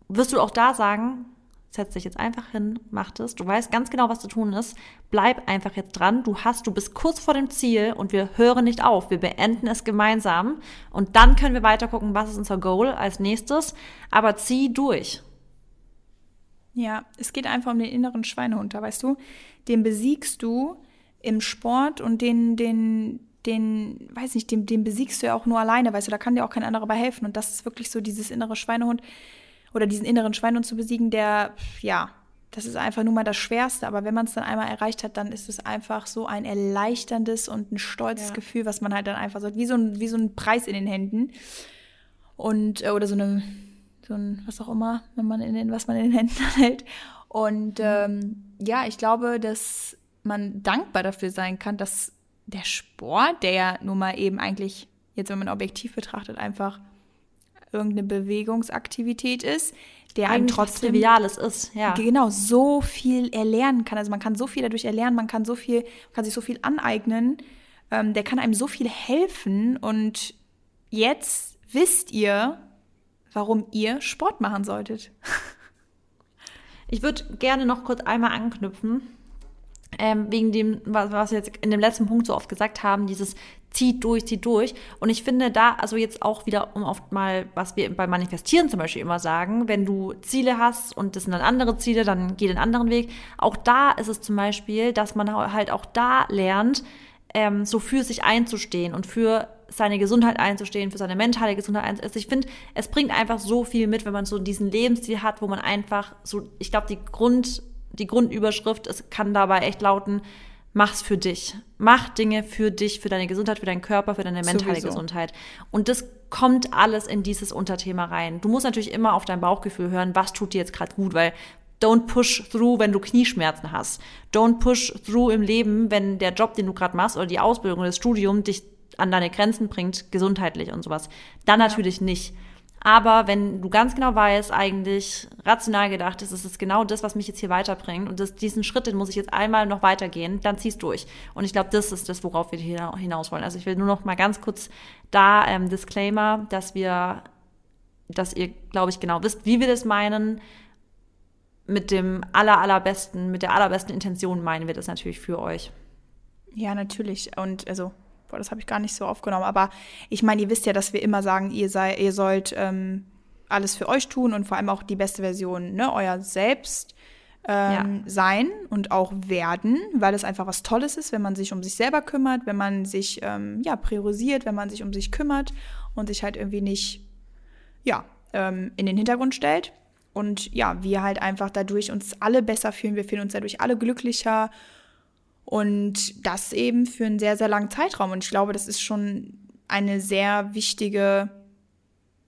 wirst du auch da sagen, setz dich jetzt einfach hin, mach das. Du weißt ganz genau, was zu tun ist. Bleib einfach jetzt dran. Du hast, du bist kurz vor dem Ziel und wir hören nicht auf. Wir beenden es gemeinsam und dann können wir weiter gucken, was ist unser Goal als nächstes. Aber zieh durch. Ja, es geht einfach um den inneren Schweinehund, da weißt du, den besiegst du im Sport und den, den, den, weiß nicht, den, den besiegst du ja auch nur alleine, weißt du, da kann dir auch kein anderer bei helfen. Und das ist wirklich so dieses innere Schweinehund, oder diesen inneren Schweinehund zu besiegen, der, ja, das ist einfach nur mal das Schwerste. Aber wenn man es dann einmal erreicht hat, dann ist es einfach so ein erleichterndes und ein stolzes ja. Gefühl, was man halt dann einfach so, wie so ein, wie so ein Preis in den Händen. Und, äh, oder so eine, so ein, was auch immer, wenn man in den, was man in den Händen hält. Und mhm. ähm, ja, ich glaube, dass man dankbar dafür sein kann, dass der Sport, der ja nun mal eben eigentlich, jetzt wenn man objektiv betrachtet, einfach irgendeine Bewegungsaktivität ist, der einem trotzdem Triviales ist, ja. Genau, so viel erlernen kann. Also man kann so viel dadurch erlernen, man kann so viel, kann sich so viel aneignen. Ähm, der kann einem so viel helfen. Und jetzt wisst ihr, warum ihr Sport machen solltet. Ich würde gerne noch kurz einmal anknüpfen, ähm, wegen dem, was, was wir jetzt in dem letzten Punkt so oft gesagt haben, dieses zieht durch, zieht durch. Und ich finde da, also jetzt auch wieder, um oft mal, was wir beim Manifestieren zum Beispiel immer sagen, wenn du Ziele hast und das sind dann andere Ziele, dann geh den anderen Weg. Auch da ist es zum Beispiel, dass man halt auch da lernt, ähm, so für sich einzustehen und für seine Gesundheit einzustehen, für seine mentale Gesundheit einzustehen. Also ich finde, es bringt einfach so viel mit, wenn man so diesen Lebensstil hat, wo man einfach so, ich glaube, die Grund, die Grundüberschrift, es kann dabei echt lauten, mach's für dich. Mach Dinge für dich, für deine Gesundheit, für deinen Körper, für deine mentale Sowieso. Gesundheit. Und das kommt alles in dieses Unterthema rein. Du musst natürlich immer auf dein Bauchgefühl hören, was tut dir jetzt gerade gut, weil don't push through, wenn du Knieschmerzen hast. Don't push through im Leben, wenn der Job, den du gerade machst oder die Ausbildung oder das Studium dich an deine Grenzen bringt, gesundheitlich und sowas. Dann natürlich nicht. Aber wenn du ganz genau weißt, eigentlich rational gedacht ist, es ist genau das, was mich jetzt hier weiterbringt und das, diesen Schritt, den muss ich jetzt einmal noch weitergehen, dann ziehst durch. Und ich glaube, das ist das, worauf wir hinaus wollen. Also ich will nur noch mal ganz kurz da ähm, Disclaimer, dass wir, dass ihr, glaube ich, genau wisst, wie wir das meinen. Mit dem aller, allerbesten, mit der allerbesten Intention meinen wir das natürlich für euch. Ja, natürlich. Und also Boah, das habe ich gar nicht so aufgenommen. Aber ich meine, ihr wisst ja, dass wir immer sagen, ihr, sei, ihr sollt ähm, alles für euch tun und vor allem auch die beste Version, ne, euer Selbst ähm, ja. sein und auch werden, weil es einfach was Tolles ist, wenn man sich um sich selber kümmert, wenn man sich ähm, ja priorisiert, wenn man sich um sich kümmert und sich halt irgendwie nicht ja ähm, in den Hintergrund stellt. Und ja, wir halt einfach dadurch uns alle besser fühlen, wir fühlen uns dadurch alle glücklicher und das eben für einen sehr, sehr langen Zeitraum. Und ich glaube, das ist schon eine sehr wichtige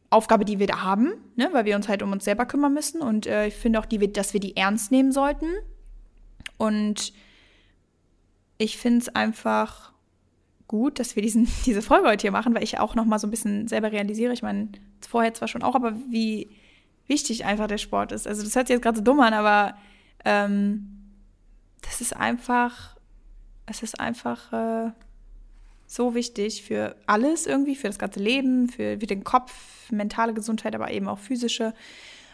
Aufgabe, die wir da haben, ne? weil wir uns halt um uns selber kümmern müssen. Und äh, ich finde auch, die, dass wir die ernst nehmen sollten. Und ich finde es einfach gut, dass wir diesen, diese Folge heute hier machen, weil ich auch noch mal so ein bisschen selber realisiere. Ich meine, vorher zwar schon auch, aber wie wichtig einfach der Sport ist. Also das hört sich jetzt gerade so dumm an, aber ähm, das ist einfach, es ist einfach äh, so wichtig für alles irgendwie, für das ganze Leben, für, für den Kopf, mentale Gesundheit, aber eben auch physische.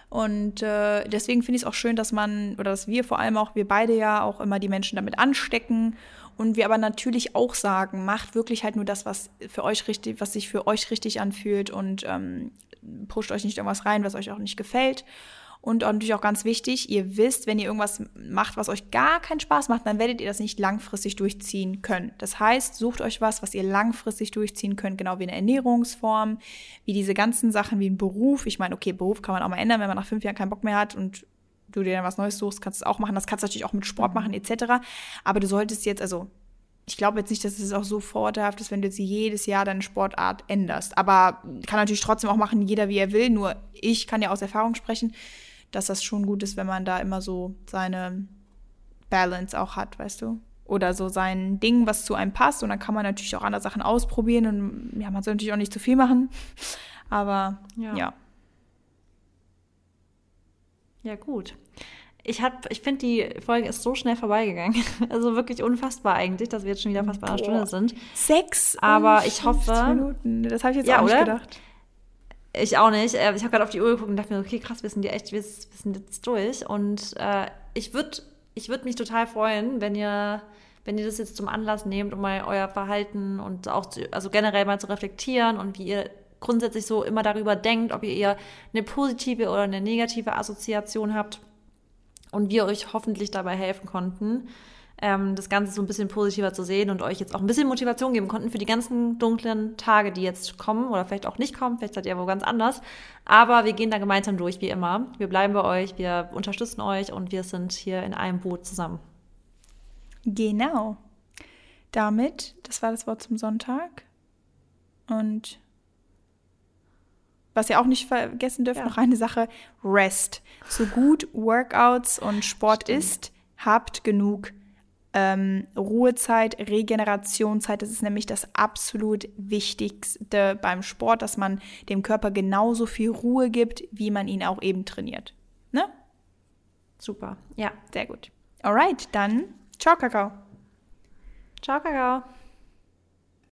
Und äh, deswegen finde ich es auch schön, dass man, oder dass wir vor allem auch, wir beide ja auch immer die Menschen damit anstecken. Und wir aber natürlich auch sagen, macht wirklich halt nur das, was für euch richtig, was sich für euch richtig anfühlt und ähm, pusht euch nicht irgendwas rein, was euch auch nicht gefällt. Und natürlich auch ganz wichtig, ihr wisst, wenn ihr irgendwas macht, was euch gar keinen Spaß macht, dann werdet ihr das nicht langfristig durchziehen können. Das heißt, sucht euch was, was ihr langfristig durchziehen könnt, genau wie eine Ernährungsform, wie diese ganzen Sachen, wie ein Beruf. Ich meine, okay, Beruf kann man auch mal ändern, wenn man nach fünf Jahren keinen Bock mehr hat und du dir dann was Neues suchst, kannst du es auch machen. Das kannst du natürlich auch mit Sport machen, etc. Aber du solltest jetzt, also ich glaube jetzt nicht, dass es auch so vorteilhaft ist, wenn du jetzt jedes Jahr deine Sportart änderst. Aber kann natürlich trotzdem auch machen, jeder wie er will. Nur ich kann ja aus Erfahrung sprechen dass das schon gut ist, wenn man da immer so seine Balance auch hat, weißt du? Oder so sein Ding, was zu einem passt. Und dann kann man natürlich auch andere Sachen ausprobieren. Und ja, man soll natürlich auch nicht zu viel machen. Aber ja. Ja, ja gut. Ich, ich finde, die Folge ist so schnell vorbeigegangen. Also wirklich unfassbar eigentlich, dass wir jetzt schon wieder fast bei einer Stunde sind. Sechs. Aber ich hoffe. Minuten. Das habe ich jetzt ja, auch nicht oder? gedacht. Ich auch nicht. Äh, ich habe gerade auf die Uhr geguckt und dachte mir, okay, krass, wir sind die echt, wir sind jetzt durch. Und äh, ich würde ich würd mich total freuen, wenn ihr, wenn ihr das jetzt zum Anlass nehmt, um mal euer Verhalten und auch zu, also generell mal zu reflektieren und wie ihr grundsätzlich so immer darüber denkt, ob ihr eher eine positive oder eine negative Assoziation habt und wir euch hoffentlich dabei helfen konnten ähm, das Ganze so ein bisschen positiver zu sehen und euch jetzt auch ein bisschen Motivation geben konnten für die ganzen dunklen Tage, die jetzt kommen oder vielleicht auch nicht kommen, vielleicht seid ihr wo ganz anders. Aber wir gehen da gemeinsam durch, wie immer. Wir bleiben bei euch, wir unterstützen euch und wir sind hier in einem Boot zusammen. Genau. Damit, das war das Wort zum Sonntag. Und was ihr auch nicht vergessen dürft, ja. noch eine Sache, Rest. So gut Workouts und Sport Stimmt. ist, habt genug ähm, Ruhezeit, Regenerationszeit. Das ist nämlich das absolut Wichtigste beim Sport, dass man dem Körper genauso viel Ruhe gibt, wie man ihn auch eben trainiert. Ne? Super. Ja. Sehr gut. Alright, dann ciao, Kakao. Ciao, Kakao.